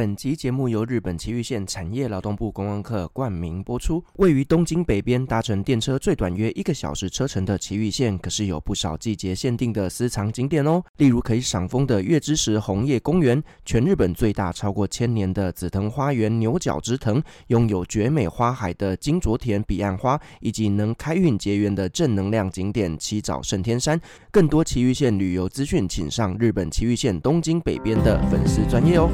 本集节目由日本埼玉县产业劳动部观光课冠名播出。位于东京北边，搭乘电车最短约一个小时车程的埼玉县，可是有不少季节限定的私藏景点哦。例如可以赏枫的月之石红叶公园，全日本最大超过千年的紫藤花园牛角之藤，拥有绝美花海的金卓田彼岸花，以及能开运结缘的正能量景点七早圣天山。更多埼玉县旅游资讯，请上日本埼玉县东京北边的粉丝专业哦。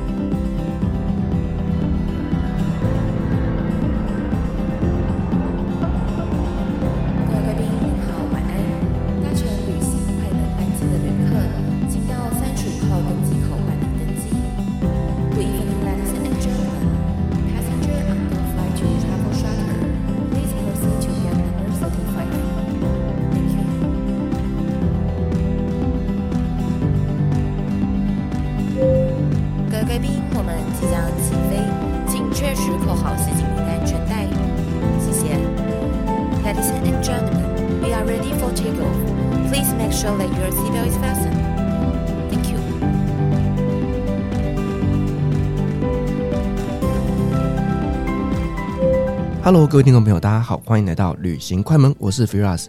Hello，各位听众朋友，大家好，欢迎来到旅行快门，我是 Firas。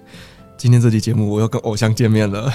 今天这期节目，我又跟偶像见面了，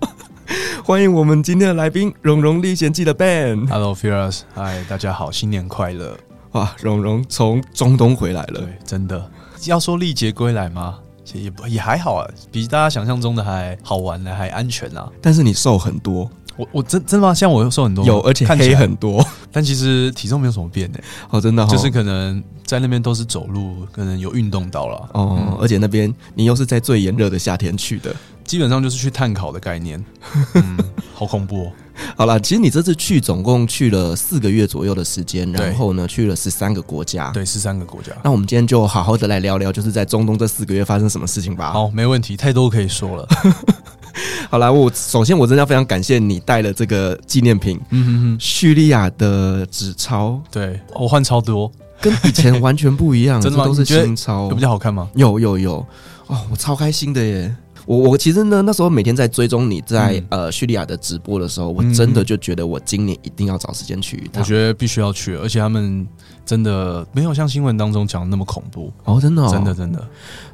欢迎我们今天的来宾——《蓉蓉历险记》的 Ben。Hello，Firas，嗨，大家好，新年快乐！哇，蓉蓉从中东回来了，对，真的要说历劫归来吗？也不也还好啊，比大家想象中的还好玩呢，还安全啊。但是你瘦很多。我我真真的吗？像我又瘦很多，有而且黑很多，但其实体重没有什么变呢。哦，真的、哦，就是可能在那边都是走路，可能有运动到了。哦，嗯、而且那边你又是在最炎热的夏天去的，基本上就是去碳烤的概念。嗯，好恐怖哦。好了，其实你这次去总共去了四个月左右的时间，然后呢去了十三个国家，对，十三个国家。那我们今天就好好的来聊聊，就是在中东这四个月发生什么事情吧。好，没问题，太多可以说了。好啦，我首先我真的要非常感谢你带了这个纪念品，嗯哼哼，叙利亚的纸钞，对，我换超多，跟以前完全不一样，真的吗？都是新钞，有比较好看吗？有有有，哦，我超开心的耶！我我其实呢，那时候每天在追踪你在、嗯、呃叙利亚的直播的时候，我真的就觉得我今年一定要找时间去一趟。我觉得必须要去，而且他们真的没有像新闻当中讲的那么恐怖哦，真的、哦，真的真的。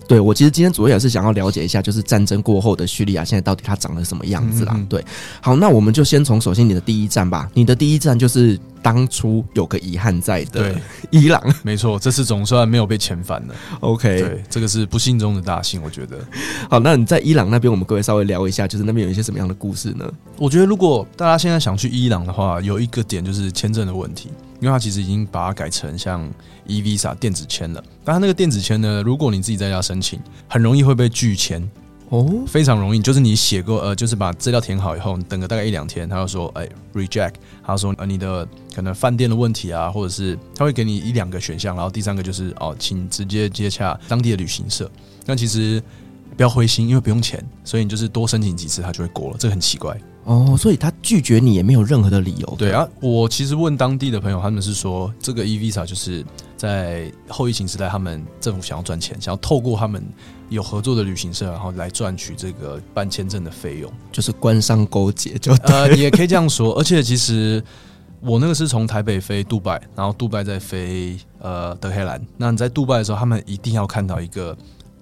对，我其实今天主要也是想要了解一下，就是战争过后的叙利亚现在到底它长得什么样子啦。对，好，那我们就先从首先你的第一站吧。你的第一站就是当初有个遗憾在的伊朗，没错，这次总算没有被遣返了。OK，对，这个是不幸中的大幸，我觉得。好，那你在伊朗那边，我们各位稍微聊一下，就是那边有一些什么样的故事呢？我觉得如果大家现在想去伊朗的话，有一个点就是签证的问题。因为它其实已经把它改成像 e visa 电子签了，但它那个电子签呢，如果你自己在家申请，很容易会被拒签哦，非常容易。就是你写过呃，就是把资料填好以后，你等个大概一两天，他就说哎 reject，他说呃你的可能饭店的问题啊，或者是他会给你一两个选项，然后第三个就是哦，请直接接洽当地的旅行社。那其实不要灰心，因为不用钱，所以你就是多申请几次，它就会过了。这个很奇怪。哦，所以他拒绝你也没有任何的理由。对啊，我其实问当地的朋友，他们是说这个 e visa 就是在后疫情时代，他们政府想要赚钱，想要透过他们有合作的旅行社，然后来赚取这个办签证的费用，就是官商勾结，就呃，你也可以这样说。而且其实我那个是从台北飞杜拜，然后杜拜再飞呃德黑兰。那你在杜拜的时候，他们一定要看到一个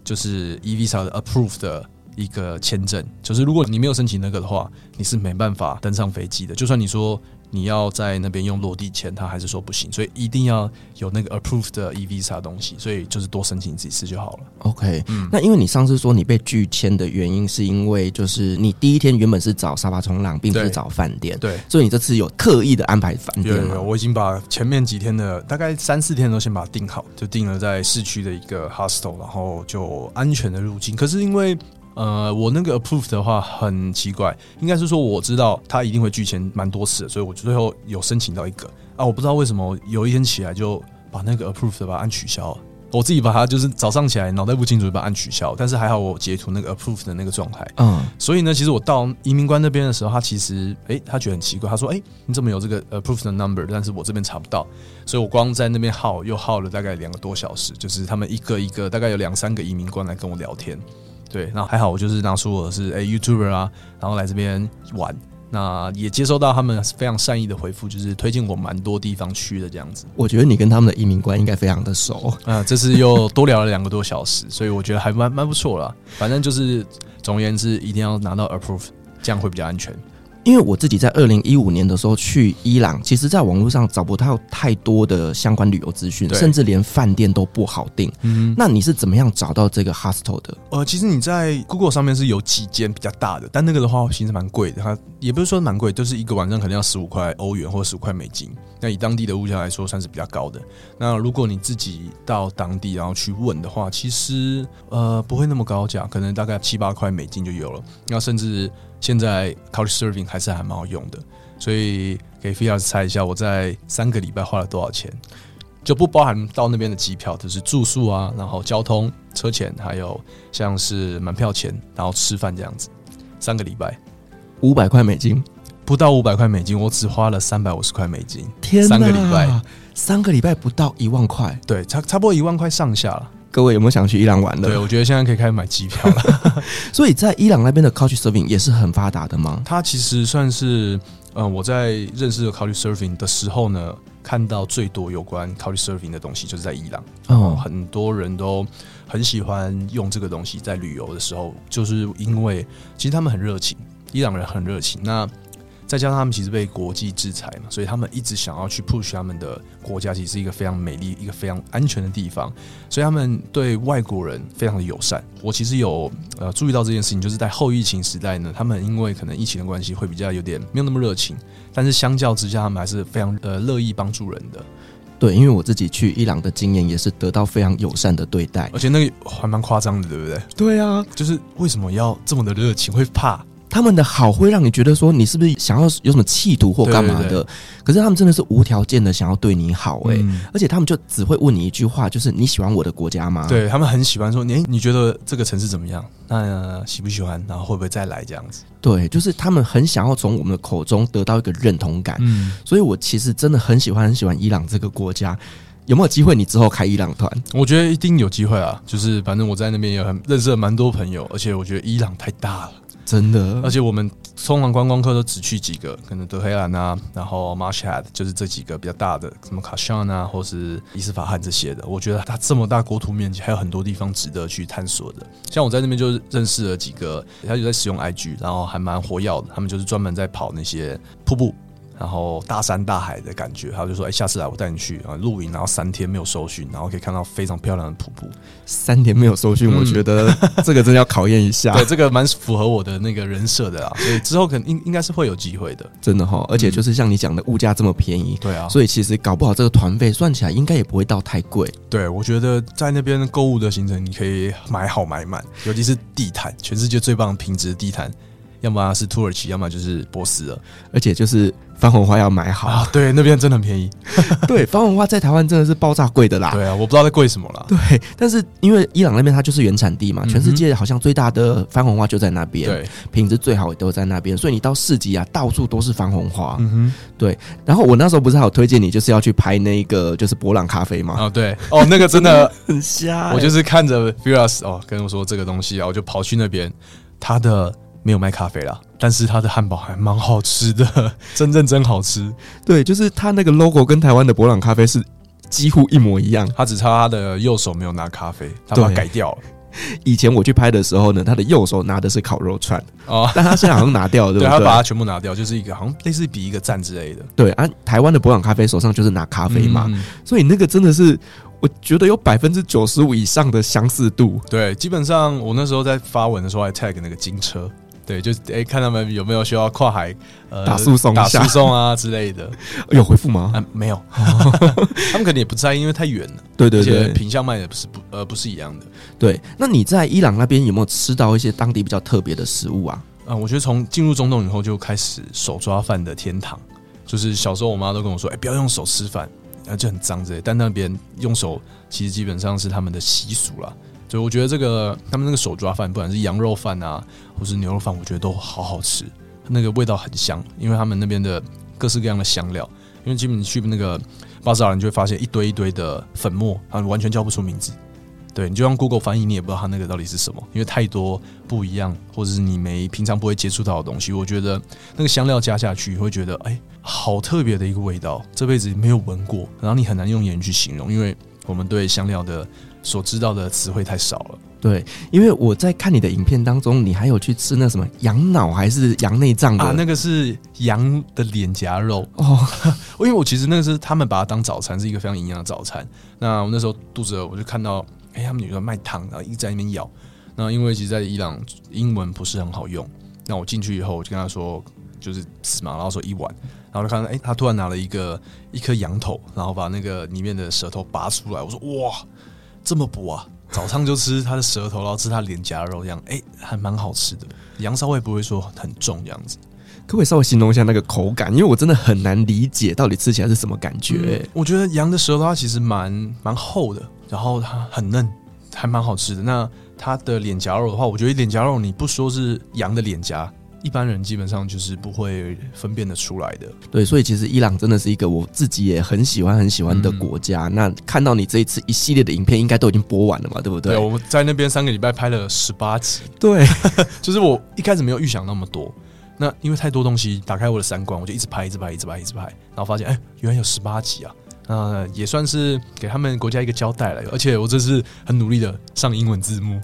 就是 e visa 的 approve 的。一个签证，就是如果你没有申请那个的话，你是没办法登上飞机的。就算你说你要在那边用落地签，他还是说不行。所以一定要有那个 approved 的 e visa 东西。所以就是多申请几次就好了。OK，嗯，那因为你上次说你被拒签的原因，是因为就是你第一天原本是找沙发冲浪，并不是找饭店。对，所以你这次有刻意的安排饭店吗？有有，我已经把前面几天的大概三四天都先把它订好，就订了在市区的一个 hostel，然后就安全的入境。可是因为呃，我那个 approve 的话很奇怪，应该是说我知道他一定会拒签蛮多次的，所以我最后有申请到一个。啊，我不知道为什么有一天起来就把那个 approve 的把它按取消了，我自己把它就是早上起来脑袋不清楚就把它按取消，但是还好我截图那个 approve 的那个状态，嗯，所以呢，其实我到移民官那边的时候，他其实诶、欸，他觉得很奇怪，他说诶、欸，你怎么有这个 approve 的 number，但是我这边查不到，所以我光在那边耗又耗了大概两个多小时，就是他们一个一个大概有两三个移民官来跟我聊天。对，然后还好，我就是当初我是哎 YouTuber 啊，然后来这边玩，那也接收到他们非常善意的回复，就是推荐我蛮多地方去的这样子。我觉得你跟他们的移民官应该非常的熟啊，这次又多聊了两个多小时，所以我觉得还蛮蛮不错啦。反正就是总而言之，一定要拿到 approve，这样会比较安全。因为我自己在二零一五年的时候去伊朗，其实在网络上找不到太多的相关旅游资讯，甚至连饭店都不好订。嗯，那你是怎么样找到这个 hostel 的？呃，其实你在 Google 上面是有几间比较大的，但那个的话其实蛮贵的。它也不是说蛮贵，就是一个晚上可能要十五块欧元或者十五块美金。那以当地的物价来说，算是比较高的。那如果你自己到当地然后去问的话，其实呃不会那么高价，可能大概七八块美金就有了。那甚至现在 Couchsurfing 还是还蛮好用的，所以给 Firas 猜一下，我在三个礼拜花了多少钱？就不包含到那边的机票，就是住宿啊，然后交通、车钱，还有像是门票钱，然后吃饭这样子。三个礼拜，五百块美金，不到五百块美金，我只花了三百五十块美金。天哪，三个礼拜，三个礼拜不到一万块，对，差差不多一万块上下了。各位有没有想去伊朗玩的？对，我觉得现在可以开始买机票了。所以在伊朗那边的 Couchsurfing 也是很发达的吗？它其实算是，嗯，我在认识的 Couchsurfing 的时候呢，看到最多有关 Couchsurfing 的东西就是在伊朗。哦，很多人都很喜欢用这个东西在旅游的时候，就是因为其实他们很热情，伊朗人很热情。那再加上他们其实被国际制裁嘛，所以他们一直想要去 push 他们的国家，其实是一个非常美丽、一个非常安全的地方，所以他们对外国人非常的友善。我其实有呃注意到这件事情，就是在后疫情时代呢，他们因为可能疫情的关系，会比较有点没有那么热情，但是相较之下，他们还是非常呃乐意帮助人的。对，因为我自己去伊朗的经验也是得到非常友善的对待，而且那个还蛮夸张的，对不对？对啊，就是为什么要这么的热情？会怕？他们的好会让你觉得说你是不是想要有什么企图或干嘛的？可是他们真的是无条件的想要对你好哎、欸嗯，而且他们就只会问你一句话，就是你喜欢我的国家吗？对，他们很喜欢说你，你觉得这个城市怎么样？那、呃、喜不喜欢？然后会不会再来这样子？对，就是他们很想要从我们的口中得到一个认同感。嗯，所以我其实真的很喜欢很喜欢伊朗这个国家。有没有机会你之后开伊朗团？我觉得一定有机会啊！就是反正我在那边也很认识了蛮多朋友，而且我觉得伊朗太大了。真的，而且我们通常观光客都只去几个，可能德黑兰啊，然后 Mashhad 就是这几个比较大的，什么卡尚啊，或是伊斯法罕这些的。我觉得它这么大国土面积，还有很多地方值得去探索的。像我在那边就认识了几个，他就在使用 IG，然后还蛮活跃的。他们就是专门在跑那些瀑布。然后大山大海的感觉，他就说：“哎，下次来我带你去啊露营，然后三天没有收讯，然后可以看到非常漂亮的瀑布。三天没有收讯，嗯，我觉得这个真的要考验一下。对，这个蛮符合我的那个人设的啊，所以之后可能应应该是会有机会的，真的哈。而且就是像你讲的，物价这么便宜，对啊，所以其实搞不好这个团费算起来应该也不会到太贵。对，我觉得在那边购物的行程，你可以买好买满，尤其是地毯，全世界最棒的品质的地毯。”要么是土耳其，要么就是波斯了，而且就是番红花要买好啊。对，那边真的很便宜。对，番红花在台湾真的是爆炸贵的啦。对啊，我不知道在贵什么啦。对，但是因为伊朗那边它就是原产地嘛，全世界好像最大的番红花就在那边，对，品质最好也都在那边，所以你到市集啊，到处都是番红花。嗯哼，对。然后我那时候不是还有推荐你，就是要去拍那个就是伯朗咖啡嘛？哦，对，哦，那个真的 很瞎欸。我就是看着 Firas 哦跟我说这个东西啊，我就跑去那边，它的。没有卖咖啡啦，但是他的汉堡还蛮好吃的，真正真好吃。对，就是他那个 logo 跟台湾的伯朗咖啡是几乎一模一样，他只差他的右手没有拿咖啡，他把它改掉了。以前我去拍的时候呢，他的右手拿的是烤肉串哦，但他现在好像拿掉了，对不对？对，他把它全部拿掉，就是一个好像类似比一个赞之类的。对啊，台湾的伯朗咖啡手上就是拿咖啡嘛，嗯、所以那个真的是。我觉得有百分之九十五以上的相似度。对，基本上我那时候在发文的时候还 tag 那个金车，对，就哎、欸、看他们有没有需要跨海呃打诉讼、打诉讼啊之类的，有回复吗？嗯，没有，他们可能也不在意，因为太远了。对对对，品相卖的不是不呃不是一样的。对，那你在伊朗那边有没有吃到一些当地比较特别的食物啊？啊、嗯，我觉得从进入中东以后就开始手抓饭的天堂，就是小时候我妈都跟我说，哎、欸，不要用手吃饭。那就很脏之类，但那边用手其实基本上是他们的习俗啦。所以我觉得这个他们那个手抓饭，不管是羊肉饭啊，或是牛肉饭，我觉得都好好吃，那个味道很香，因为他们那边的各式各样的香料。因为基本你去那个巴扎尔，你就会发现一堆一堆的粉末，啊，完全叫不出名字。对，你就用 Google 翻译，你也不知道它那个到底是什么，因为太多不一样，或者是你没平常不会接触到的东西。我觉得那个香料加下去，会觉得哎，好特别的一个味道，这辈子没有闻过，然后你很难用言语去形容，因为我们对香料的所知道的词汇太少了。对，因为我在看你的影片当中，你还有去吃那什么羊脑还是羊内脏啊？那个是羊的脸颊肉哦。因为我其实那个是他们把它当早餐，是一个非常营养的早餐。那我那时候肚子饿，我就看到哎，他们女的卖汤，然后一直在那边咬。那因为其实，在伊朗英文不是很好用。那我进去以后，我就跟他说就是吃嘛，然后说一碗，然后就看到哎，他突然拿了一个一颗羊头，然后把那个里面的舌头拔出来。我说哇，这么补啊！早上就吃它的舌头，然后吃它脸颊肉，这样哎、欸，还蛮好吃的。羊骚味不会说很重，这样子。可不可以稍微形容一下那个口感？因为我真的很难理解到底吃起来是什么感觉、欸嗯。我觉得羊的舌头它其实蛮蛮厚的，然后它很嫩，还蛮好吃的。那它的脸颊肉的话，我觉得脸颊肉你不说是羊的脸颊。一般人基本上就是不会分辨得出来的。对，所以其实伊朗真的是一个我自己也很喜欢很喜欢的国家。嗯、那看到你这一次一系列的影片，应该都已经播完了嘛，对不对？对，我们在那边三个礼拜拍了十八集。对，就是我一开始没有预想那么多。那因为太多东西打开我的三观，我就一直拍，一直拍，一直拍，一直拍，然后发现哎、欸，原来有十八集啊！那也算是给他们国家一个交代了。而且我这次很努力的上英文字幕。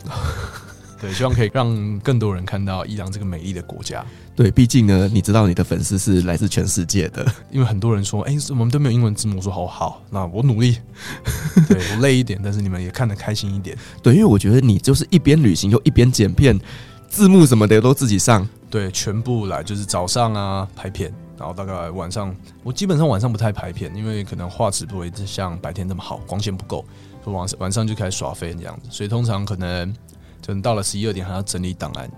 对，希望可以让更多人看到伊朗这个美丽的国家。对，毕竟呢，你知道你的粉丝是来自全世界的，因为很多人说，哎、欸，我们都没有英文字幕，我说好好，那我努力，对我累一点，但是你们也看得开心一点。对，因为我觉得你就是一边旅行又一边剪片，字幕什么的都自己上。对，全部来，就是早上啊拍片，然后大概晚上，我基本上晚上不太拍片，因为可能画质不会像白天那么好，光线不够，所以晚上晚上就开始耍飞这样子，所以通常可能。等到了十一二点还要整理档案，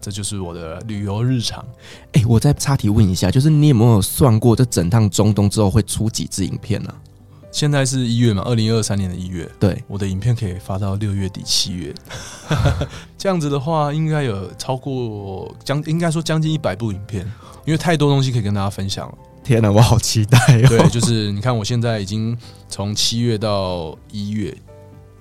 这就是我的旅游日常。哎、欸，我再插题问一下，就是你有没有算过这整趟中东之后会出几支影片呢、啊？现在是一月嘛，二零二三年的一月。对，我的影片可以发到六月底七月，这样子的话应该有超过将应该说将近一百部影片，因为太多东西可以跟大家分享了。天哪，我好期待哦！对，就是你看，我现在已经从七月到一月。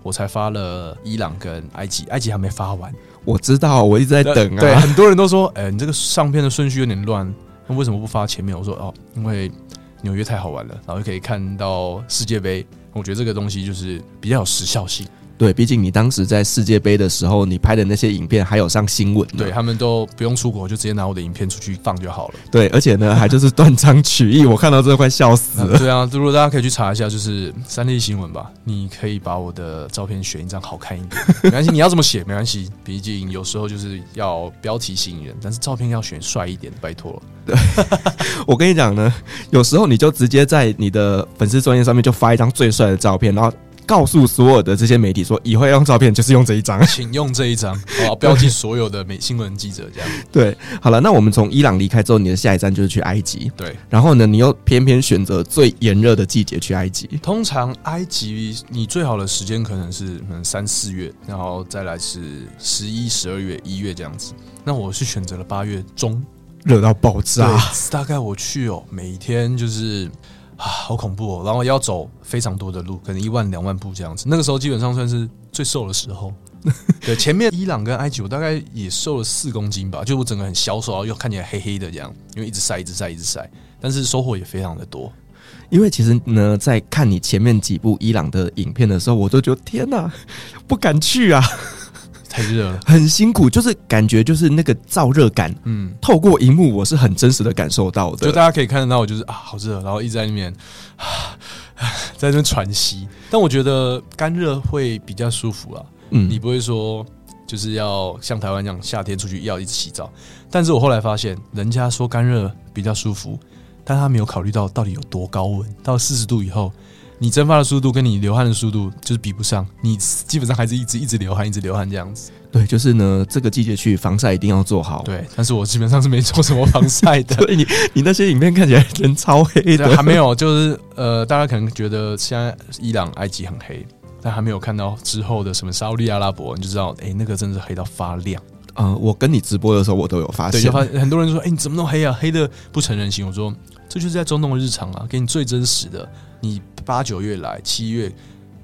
我才发了伊朗跟埃及，埃及还没发完。我知道，我一直在等啊。对，很多人都说，哎、你这个上片的顺序有点乱，那为什么不发前面？我说，哦，因为纽约太好玩了，然后就可以看到世界杯。我觉得这个东西就是比较有时效性。对，毕竟你当时在世界杯的时候，你拍的那些影片还有上新闻，对他们都不用出国，就直接拿我的影片出去放就好了。对，而且呢，还就是断章取义，我看到真的快笑死了。对啊，如果大家可以去查一下，就是三立新闻吧，你可以把我的照片选一张好看一点，没关系，你要怎么写没关系，毕竟有时候就是要标题吸引人，但是照片要选帅一点，拜托了。对，我跟你讲呢，有时候你就直接在你的粉丝专业上面就发一张最帅的照片，然后。告诉所有的这些媒体说，以后要用照片就是用这一张，请用这一张，好，标记所有的美新闻记者这样。对，好了，那我们从伊朗离开之后，你的下一站就是去埃及。对，然后呢，你又偏偏选择最炎热的季节去埃及。通常埃及你最好的时间可能是嗯三四月，然后再来是十一、十二月、一月这样子。那我是选择了八月中，热到爆炸。大概我去哦，每天就是。啊，好恐怖哦！然后要走非常多的路，可能一万两万步这样子。那个时候基本上算是最瘦的时候。对，前面伊朗跟埃及，我大概也瘦了四公斤吧，就我整个很消瘦，然后又看起来黑黑的这样，因为一直晒，一直晒，一直晒。但是收获也非常的多。因为其实呢，在看你前面几部伊朗的影片的时候，我都觉得天哪，不敢去啊。太热了，很辛苦，就是感觉就是那个燥热感，嗯，透过荧幕我是很真实的感受到的，就大家可以看得到，我就是啊，好热，然后一直在那边啊，在那边喘息。但我觉得干热会比较舒服啊，嗯，你不会说就是要像台湾这样夏天出去要一直洗澡。但是我后来发现，人家说干热比较舒服，但他没有考虑到到底有多高温，到四十度以后。你蒸发的速度跟你流汗的速度就是比不上，你基本上还是一直一直流汗，一直流汗这样子。对，就是呢，这个季节去防晒一定要做好。对，但是我基本上是没做什么防晒的。所以，你你那些影片看起来人超黑的，还没有，就是呃，大家可能觉得现在伊朗、埃及很黑，但还没有看到之后的什么沙乌地阿拉伯，你就知道，哎、欸，那个真的是黑到发亮。呃，我跟你直播的时候，我都有发现，对，就发现很多人说，哎、你怎么那么黑啊？黑的不成人形。我说，这就是在中东的日常啊，给你最真实的，你。八九月来，七月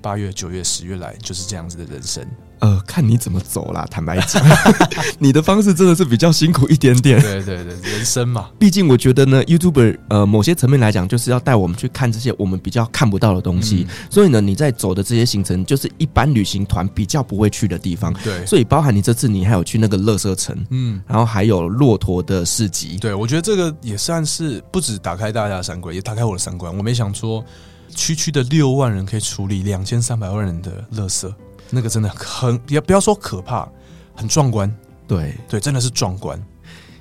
八月、九月、十月来，就是这样子的人生。呃，看你怎么走啦。坦白讲，你的方式真的是比较辛苦一点点。对对对，人生嘛，毕竟我觉得呢，YouTuber 呃，某些层面来讲，就是要带我们去看这些我们比较看不到的东西。嗯、所以呢，你在走的这些行程，就是一般旅行团比较不会去的地方。对，所以包含你这次你还有去那个乐色城，嗯，然后还有骆驼的市集。对，我觉得这个也算是不止打开大家的三观，也打开我的三观。我没想说，区区的六万人可以处理两千三百万人的垃圾。那个真的很，也不要说可怕，很壮观。对对，真的是壮观。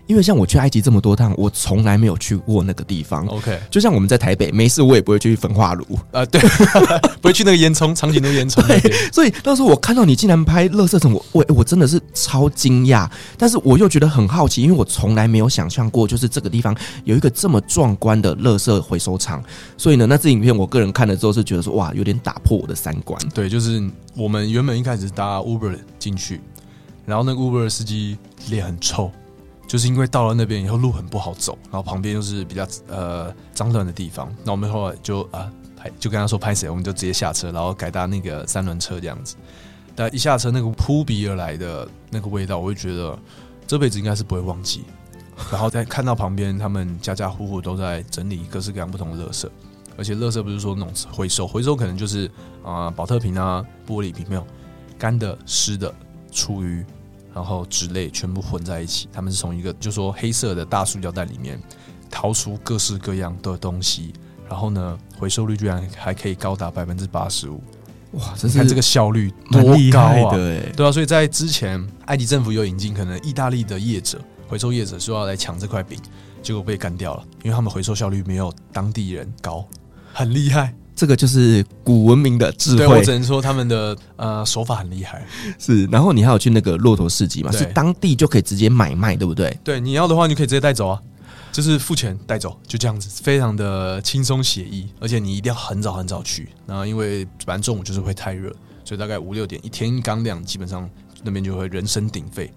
因为像我去埃及这么多趟，我从来没有去过那个地方。OK，就像我们在台北，没事我也不会去焚化炉啊，对，不会去那个烟囱，长颈鹿烟囱。对，所以那时候我看到你竟然拍乐色城，我我我真的是超惊讶，但是我又觉得很好奇，因为我从来没有想象过，就是这个地方有一个这么壮观的乐色回收场。所以呢，那支影片我个人看了之后是觉得说，哇，有点打破我的三观。对，就是我们原本一开始搭 Uber 进去，然后那个 Uber 司机脸很臭。就是因为到了那边以后路很不好走，然后旁边又是比较呃脏乱的地方，那我们后来就啊拍就跟他说拍谁，我们就直接下车，然后改搭那个三轮车这样子。但一下车那个扑鼻而来的那个味道，我会觉得这辈子应该是不会忘记。然后再看到旁边他们家家户户都在整理各式各样不同的垃圾，而且垃圾不是说那种回收，回收可能就是啊、呃、宝特瓶啊玻璃瓶没有干的湿的厨余。然后纸类全部混在一起，他们是从一个就说黑色的大塑料袋里面掏出各式各样的东西，然后呢，回收率居然还可以高达百分之八十五，哇！你看这个效率多高啊！对对啊，所以在之前，埃及政府有引进可能意大利的业者回收业者说要来抢这块饼，结果被干掉了，因为他们回收效率没有当地人高，很厉害。这个就是古文明的智慧。对，我只能说他们的呃手法很厉害。是，然后你还有去那个骆驼市集嘛？是当地就可以直接买卖，对不对？对，你要的话你可以直接带走啊，就是付钱带走，就这样子，非常的轻松写意。而且你一定要很早很早去，然后因为反正中午就是会太热，所以大概五六点，一天刚亮，基本上那边就会人声鼎沸。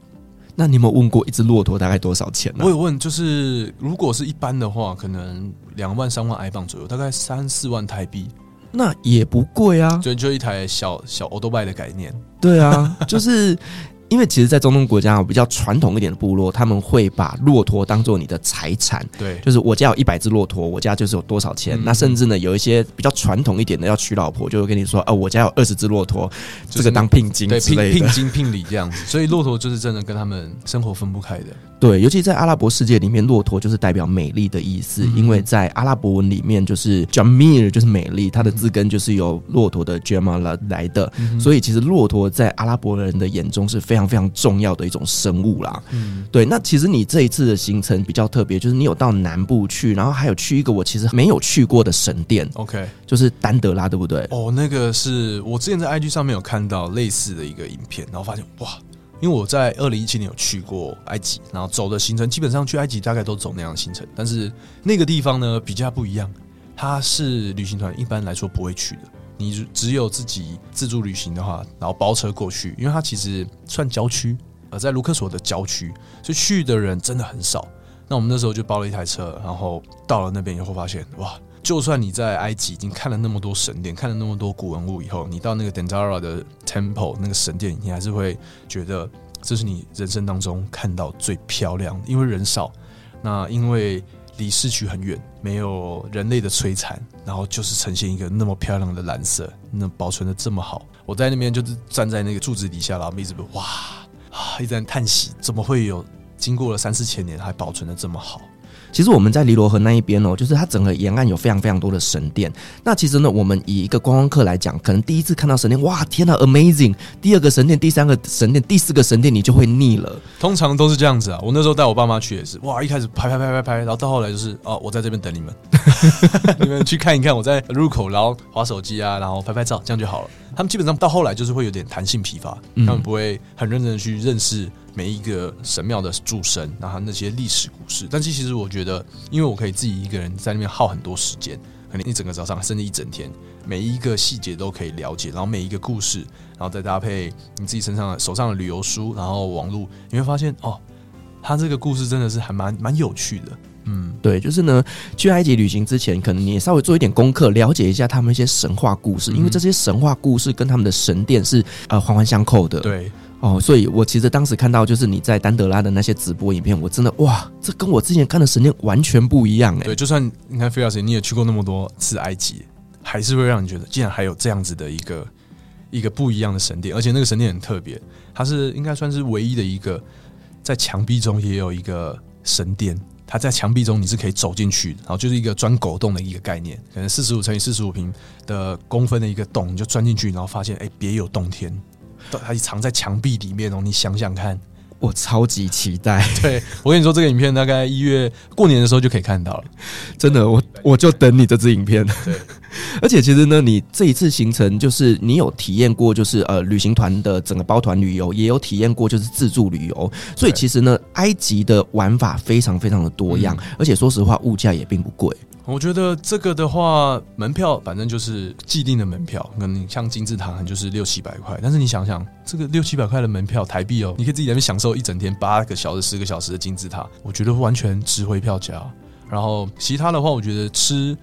那你有没有问过一只骆驼大概多少钱呢？我有问，就是如果是一般的话，可能两万三万埃镑左右，大概三四万台币，那也不贵啊，就就一台小小欧多拜的概念。对啊，就是。因为其实，在中东国家比较传统一点的部落，他们会把骆驼当做你的财产。对，就是我家有一百只骆驼，我家就是有多少钱。嗯、那甚至呢，有一些比较传统一点的要娶老婆，就会跟你说：“哦，我家有二十只骆驼，这个当聘金之类的，对，聘聘金聘礼这样子。”所以骆驼就是真的跟他们生活分不开的。对，尤其在阿拉伯世界里面，骆驼就是代表美丽的意思。嗯、因为在阿拉伯文里面，就是 jamir 就是美丽，它的字根就是由骆驼的 jamala 来的。嗯、所以其实骆驼在阿拉伯人的眼中是非常非常重要的一种生物啦。嗯，对。那其实你这一次的行程比较特别，就是你有到南部去，然后还有去一个我其实没有去过的神殿。OK，就是丹德拉，对不对？哦，那个是我之前在 IG 上面有看到类似的一个影片，然后发现哇。因为我在二零一七年有去过埃及，然后走的行程基本上去埃及大概都走那样的行程，但是那个地方呢比较不一样，它是旅行团一般来说不会去的，你只有自己自助旅行的话，然后包车过去，因为它其实算郊区，呃，在卢克索的郊区，所以去的人真的很少。那我们那时候就包了一台车，然后到了那边以后发现，哇！就算你在埃及已经看了那么多神殿，看了那么多古文物以后，你到那个 Dendara 的 Temple 那个神殿，你还是会觉得这是你人生当中看到最漂亮。因为人少，那因为离市区很远，没有人类的摧残，然后就是呈现一个那么漂亮的蓝色，那保存的这么好。我在那边就是站在那个柱子底下，然后一直哇啊一直在叹息，怎么会有经过了三四千年还保存的这么好？其实我们在尼罗河那一边哦，就是它整个沿岸有非常非常多的神殿。那其实呢，我们以一个观光客来讲，可能第一次看到神殿，哇，天呐，amazing！第二个神殿、第三个神殿、第四个神殿，你就会腻了。通常都是这样子啊。我那时候带我爸妈去也是，哇，一开始拍拍拍拍拍，然后到后来就是哦，我在这边等你们，你们去看一看我在入口，然后滑手机啊，然后拍拍照，这样就好了。他们基本上到后来就是会有点弹性疲乏，他们不会很认真的去认识。每一个神庙的主神，然后那些历史故事，但是其实我觉得，因为我可以自己一个人在那边耗很多时间，可能一整个早上甚至一整天，每一个细节都可以了解，然后每一个故事，然后再搭配你自己身上的手上的旅游书，然后网络，你会发现哦，他这个故事真的是还蛮蛮有趣的。嗯，对，就是呢，去埃及旅行之前，可能你也稍微做一点功课，了解一下他们一些神话故事，嗯、因为这些神话故事跟他们的神殿是呃环环相扣的。对，哦，所以我其实当时看到就是你在丹德拉的那些直播影片，我真的哇，这跟我之前看的神殿完全不一样哎。对，就算你看菲亚斯，你也去过那么多次埃及，还是会让你觉得，竟然还有这样子的一个一个不一样的神殿，而且那个神殿很特别，它是应该算是唯一的一个在墙壁中也有一个神殿。它在墙壁中，你是可以走进去，然后就是一个钻狗洞的一个概念，可能四十五乘以四十五平的公分的一个洞，你就钻进去，然后发现哎，别有洞天，它藏在墙壁里面哦，你想想看。我超级期待，对，我跟你说，这个影片大概一月过年的时候就可以看到了，真的，我我就等你这支影片。对，而且其实呢，你这一次行程就是你有体验过，就是呃旅行团的整个包团旅游，也有体验过就是自助旅游，所以其实呢，埃及的玩法非常非常的多样，而且说实话，物价也并不贵。我觉得这个的话，门票反正就是既定的门票，可能像金字塔就是六七百块。但是你想想，这个六七百块的门票台币哦，你可以自己在那边享受一整天八个小时、十个小时的金字塔，我觉得完全值回票价。然后其他的话，我觉得吃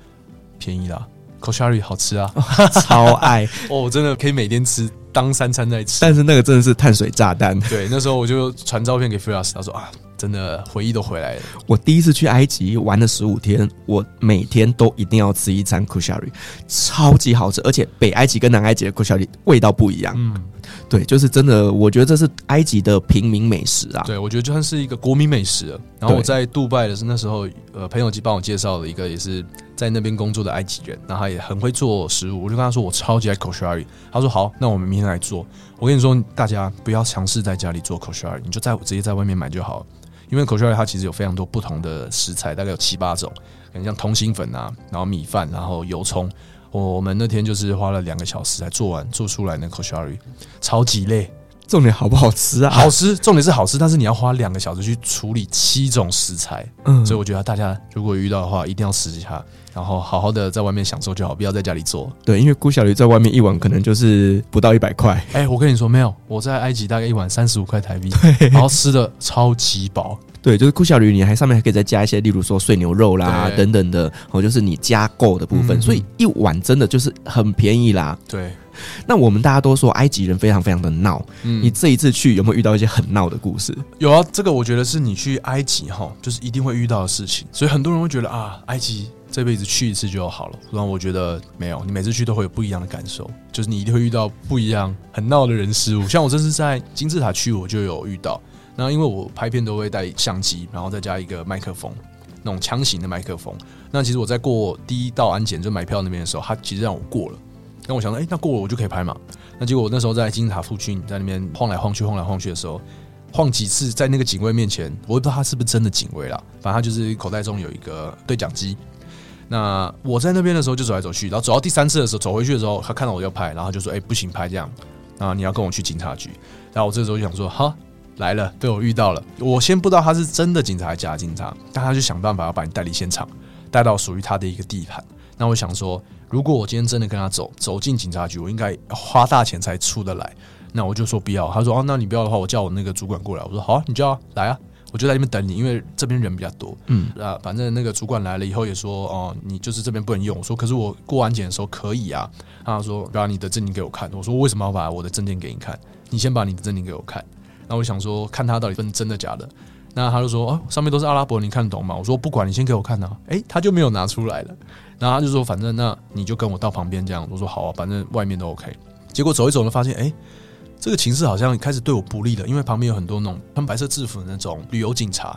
便宜啦，Khoshari 好吃啊，超爱 哦，真的可以每天吃当三餐在吃。但是那个真的是碳水炸弹。对，那时候我就传照片给 Firas，他说啊。真的回忆都回来了。我第一次去埃及玩了十五天，我每天都一定要吃一餐 Kushari，超级好吃，而且北埃及跟南埃及的 Kushari 味道不一样。嗯，对，就是真的，我觉得这是埃及的平民美食啊。对，我觉得就算是一个国民美食了。然后我在杜拜的是那时候，呃，朋友帮我介绍了一个也是在那边工作的埃及人，然后他也很会做食物。我就跟他说我超级爱 Kushari，他说好，那我们明天来做。我跟你说，大家不要尝试在家里做 Kushari，你就在直接在外面买就好。因为 k o s h a r i 它其实有非常多不同的食材，大概有七八种，可能像通心粉啊，然后米饭，然后油葱。我们那天就是花了两个小时才做完，做出来的 Khoshari 超级累。重点好不好吃啊？好吃，重点是好吃，但是你要花两个小时去处理七种食材。嗯，所以我觉得大家如果遇到的话，一定要试一下。然后好好的在外面享受就好，不要在家里做。对，因为顾小驴在外面一碗可能就是不到一百块。哎，我跟你说没有，我在埃及大概一碗三十五块台币，然后吃的超级饱。对，就是顾小驴，你还上面还可以再加一些，例如说碎牛肉啦等等的，哦，就是你加购的部分，嗯、所以一碗真的就是很便宜啦。对，那我们大家都说埃及人非常非常的闹，嗯，你这一次去有没有遇到一些很闹的故事？有啊，这个我觉得是你去埃及哈，就是一定会遇到的事情，所以很多人会觉得啊，埃及。这辈子去一次就好了，然后我觉得没有，你每次去都会有不一样的感受，就是你一定会遇到不一样很闹的人事物。像我这次在金字塔区，我就有遇到。那因为我拍片都会带相机，然后再加一个麦克风，那种枪型的麦克风。那其实我在过第一道安检就买票那边的时候，他其实让我过了。那我想说，哎，那过了我就可以拍嘛。那结果我那时候在金字塔附近，在那边晃来晃去，晃来晃去的时候，晃几次在那个警卫面前，我也不知道他是不是真的警卫啦，反正他就是口袋中有一个对讲机。那我在那边的时候就走来走去，然后走到第三次的时候，走回去的时候，他看到我要拍，然后就说：“哎，不行，拍这样啊，你要跟我去警察局。”然后我这时候就想说：“哈，来了，被我遇到了。”我先不知道他是真的警察还是假警察，但他就想办法要把你带离现场，带到属于他的一个地盘。那我想说，如果我今天真的跟他走，走进警察局，我应该花大钱才出得来。那我就说不要。他说：“哦，那你不要的话，我叫我那个主管过来。”我说：“好啊，你叫啊，来啊。”我就在那边等你，因为这边人比较多。嗯，啊，反正那个主管来了以后也说，哦，你就是这边不能用。我说，可是我过安检的时候可以啊。他说，把你的证件给我看。我说，为什么要把我的证件给你看？你先把你的证件给我看。那我想说，看他到底分真的假的。那他就说，哦，上面都是阿拉伯，你看得懂吗？我说，不管你先给我看啊。诶，他就没有拿出来了。然后他就说，反正那你就跟我到旁边这样。我说好啊，反正外面都 OK。结果走一走呢，发现诶。这个情势好像开始对我不利了，因为旁边有很多那种穿白色制服的那种旅游警察，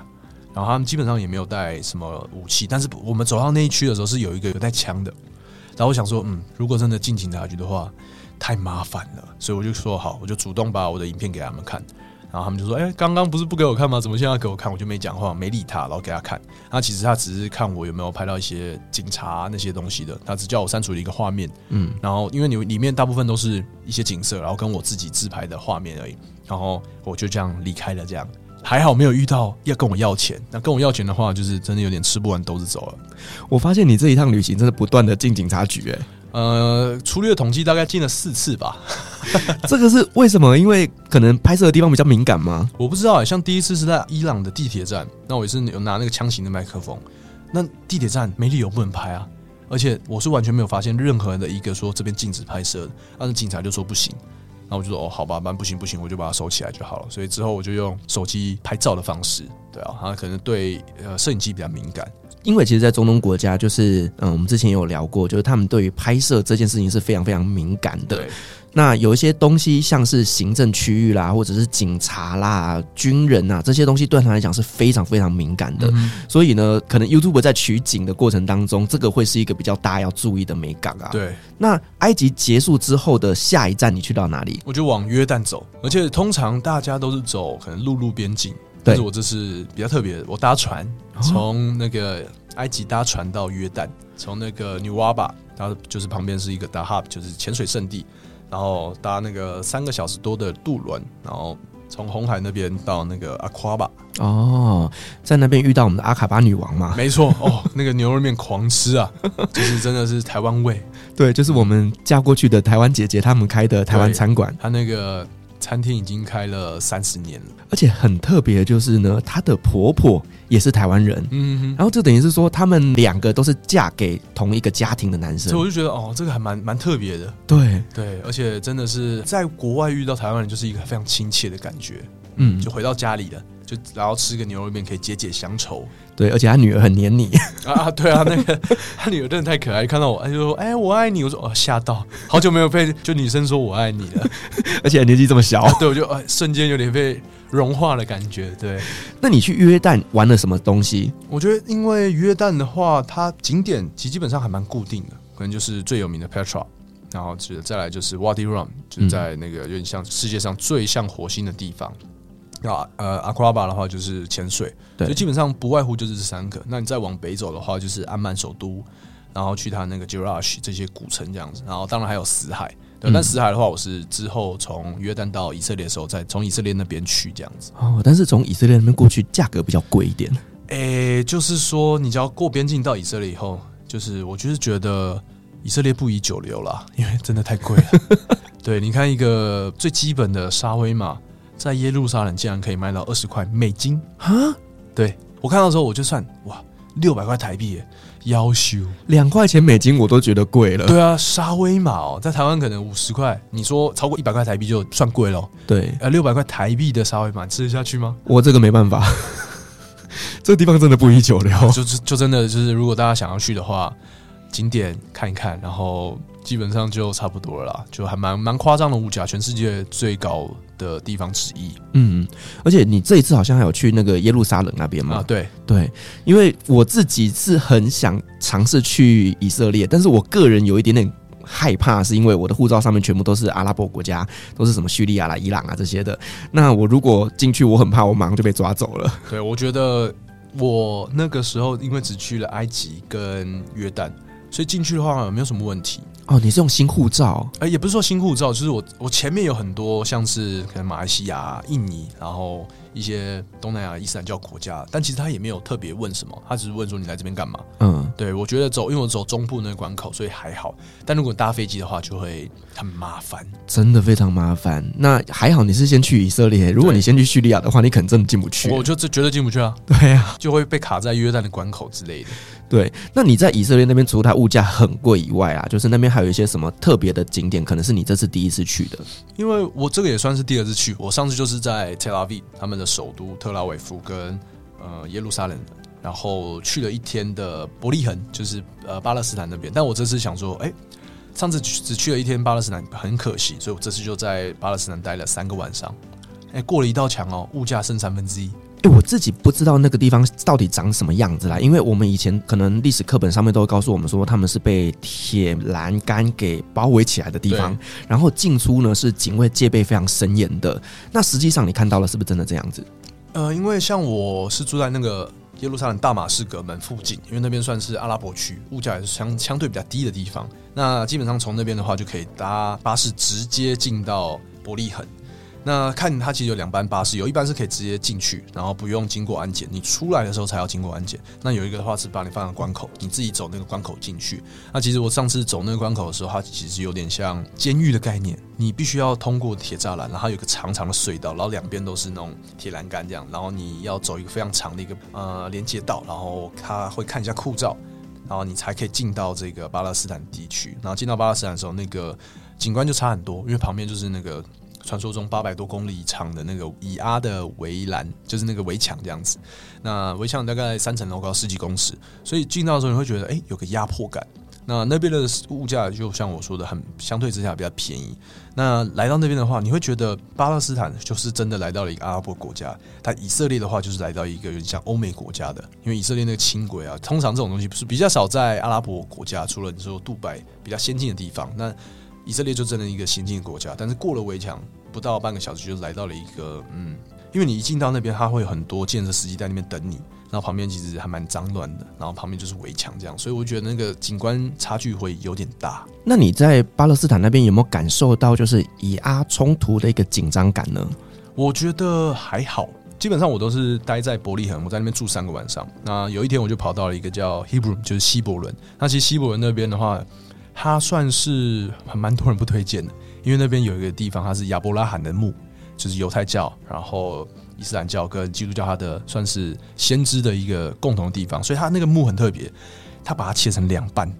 然后他们基本上也没有带什么武器，但是我们走到那一区的时候是有一个有带枪的，然后我想说，嗯，如果真的进警察局的话，太麻烦了，所以我就说好，我就主动把我的影片给他们看。然后他们就说：“哎，刚刚不是不给我看吗？怎么现在要给我看？”我就没讲话，没理他，然后给他看。那其实他只是看我有没有拍到一些警察那些东西的，他只叫我删除了一个画面。嗯，然后因为你里面大部分都是一些景色，然后跟我自己自拍的画面而已。然后我就这样离开了。这样还好没有遇到要跟我要钱。那跟我要钱的话，就是真的有点吃不完兜着走了。我发现你这一趟旅行真的不断的进警察局，哎，呃，粗略统计大概进了四次吧。这个是为什么？因为可能拍摄的地方比较敏感吗？我不知道、欸。像第一次是在伊朗的地铁站，那我也是有拿那个枪型的麦克风。那地铁站没理由不能拍啊，而且我是完全没有发现任何的一个说这边禁止拍摄的，但是警察就说不行。那我就说哦，好吧，那不行不行，我就把它收起来就好了。所以之后我就用手机拍照的方式，对啊，他可能对呃摄影机比较敏感。因为其实，在中东国家，就是嗯，我们之前也有聊过，就是他们对于拍摄这件事情是非常非常敏感的。对。那有一些东西，像是行政区域啦，或者是警察啦、军人呐，这些东西对他来讲是非常非常敏感的。嗯、所以呢，可能 YouTube 在取景的过程当中，这个会是一个比较大要注意的美感啊。对。那埃及结束之后的下一站，你去到哪里？我就往约旦走，而且通常大家都是走可能陆路边境，但是我这是比较特别的，我搭船从那个埃及搭船到约旦，从那个纽瓦巴，它就是旁边是一个 Dahab，就是潜水圣地。然后搭那个三个小时多的渡轮，然后从红海那边到那个阿夸巴。哦，在那边遇到我们的阿卡巴女王嘛？没错，哦，那个牛肉面狂吃啊，就是真的是台湾味。对，就是我们嫁过去的台湾姐姐他们开的台湾餐馆，他那个。餐厅已经开了三十年了，而且很特别，就是呢，她的婆婆也是台湾人，嗯哼，然后就等于是说，他们两个都是嫁给同一个家庭的男生，所以我就觉得哦，这个还蛮蛮特别的，对。对，而且真的是在国外遇到台湾人，就是一个非常亲切的感觉，嗯，就回到家里了。就然后吃个牛肉面可以解解乡愁，对，而且他女儿很黏你啊，对啊，那个 他女儿真的太可爱，看到我他就说：“哎，我爱你。”我说：“哦，吓到，好久没有被就女生说我爱你了，而且年纪这么小。”对，我就哎，瞬间有点被融化的感觉。对，那你去约旦玩了什么东西？我觉得，因为约旦的话，它景点其实基本上还蛮固定的，可能就是最有名的 Petra，然后再来就是 Wadi Rum，就在那个有点像世界上最像火星的地方。啊，呃，阿库拉巴的话就是潜水，对，所以基本上不外乎就是这三个。那你再往北走的话，就是安曼首都，然后去它那个 j i r a s h 这些古城这样子。然后当然还有死海，对。嗯、但死海的话，我是之后从约旦到以色列的时候，再从以色列那边去这样子。哦，但是从以色列那边过去，价格比较贵一点。诶、欸，就是说你只要过边境到以色列以后，就是我就是觉得以色列不宜久留了，因为真的太贵了。对，你看一个最基本的沙威玛。在耶路撒冷竟然可以卖到二十块美金啊！对，我看到的时候我就算哇，六百块台币耶，夭寿两块钱美金我都觉得贵了。对啊，沙威玛哦，在台湾可能五十块，你说超过一百块台币就算贵了。对，呃，六百块台币的沙威玛吃得下去吗？我这个没办法，这个地方真的不宜久留。就是就真的就是，如果大家想要去的话，景点看一看，然后基本上就差不多了啦，就还蛮蛮夸张的物价，全世界最高的地方之一，嗯，而且你这一次好像还有去那个耶路撒冷那边嘛？啊，对对，因为我自己是很想尝试去以色列，但是我个人有一点点害怕，是因为我的护照上面全部都是阿拉伯国家，都是什么叙利亚啦、伊朗啊这些的。那我如果进去，我很怕我马上就被抓走了。对，我觉得我那个时候因为只去了埃及跟约旦，所以进去的话没有什么问题。哦，你是用新护照？哎，也不是说新护照，就是我我前面有很多像是可能马来西亚、印尼，然后一些东南亚伊斯兰教国家，但其实他也没有特别问什么，他只是问说你来这边干嘛？嗯，对，我觉得走，因为我走中部那个关口，所以还好。但如果搭飞机的话，就会很麻烦，真的非常麻烦。那还好你是先去以色列，如果你先去叙利亚的话，你可能真的进不去。我就这绝对进不去啊！对啊，就会被卡在约旦的关口之类的。对，那你在以色列那边，除了它物价很贵以外啊，就是那边还有一些什么特别的景点，可能是你这次第一次去的。因为我这个也算是第二次去，我上次就是在 Tel Aviv 他们的首都特拉维夫跟呃耶路撒冷，然后去了一天的伯利恒，就是呃巴勒斯坦那边。但我这次想说，哎，上次只去了一天巴勒斯坦，很可惜，所以我这次就在巴勒斯坦待了三个晚上。哎，过了一道墙哦，物价剩三分之一。哎，我自己不知道那个地方到底长什么样子啦，因为我们以前可能历史课本上面都会告诉我们说，他们是被铁栏杆给包围起来的地方，然后进出呢是警卫戒备非常森严的。那实际上你看到了是不是真的这样子？呃，因为像我是住在那个耶路撒冷大马士革门附近，因为那边算是阿拉伯区，物价也是相相对比较低的地方。那基本上从那边的话就可以搭巴士直接进到伯利恒。那看它其实有两班巴士，有一班是可以直接进去，然后不用经过安检，你出来的时候才要经过安检。那有一个的话是把你放在关口，你自己走那个关口进去。那其实我上次走那个关口的时候，它其实有点像监狱的概念，你必须要通过铁栅栏，然后有个长长的隧道，然后两边都是那种铁栏杆这样，然后你要走一个非常长的一个呃连接道，然后他会看一下护照，然后你才可以进到这个巴勒斯坦地区。然后进到巴勒斯坦的时候，那个景观就差很多，因为旁边就是那个。传说中八百多公里长的那个以阿的围栏，就是那个围墙这样子。那围墙大概三层楼高，十几公尺，所以进到的时候你会觉得，哎、有个压迫感。那那边的物价就像我说的，很相对之下比较便宜。那来到那边的话，你会觉得巴勒斯坦就是真的来到了一个阿拉伯国家。但以色列的话，就是来到一个有点像欧美国家的，因为以色列那个轻轨啊，通常这种东西不是比较少在阿拉伯国家，除了你说杜拜比较先进的地方，那。以色列就真的一个先进的国家，但是过了围墙不到半个小时就来到了一个嗯，因为你一进到那边，他会有很多建设司机在那边等你，然后旁边其实还蛮脏乱的，然后旁边就是围墙这样，所以我觉得那个景观差距会有点大。那你在巴勒斯坦那边有没有感受到就是以阿冲突的一个紧张感呢？我觉得还好，基本上我都是待在伯利恒，我在那边住三个晚上。那有一天我就跑到了一个叫 Hebrew，就是希伯伦。那其实希伯伦那边的话。它算是很蛮多人不推荐的，因为那边有一个地方，它是亚伯拉罕的墓，就是犹太教、然后伊斯兰教跟基督教它的算是先知的一个共同的地方，所以它那个墓很特别，它把它切成两半，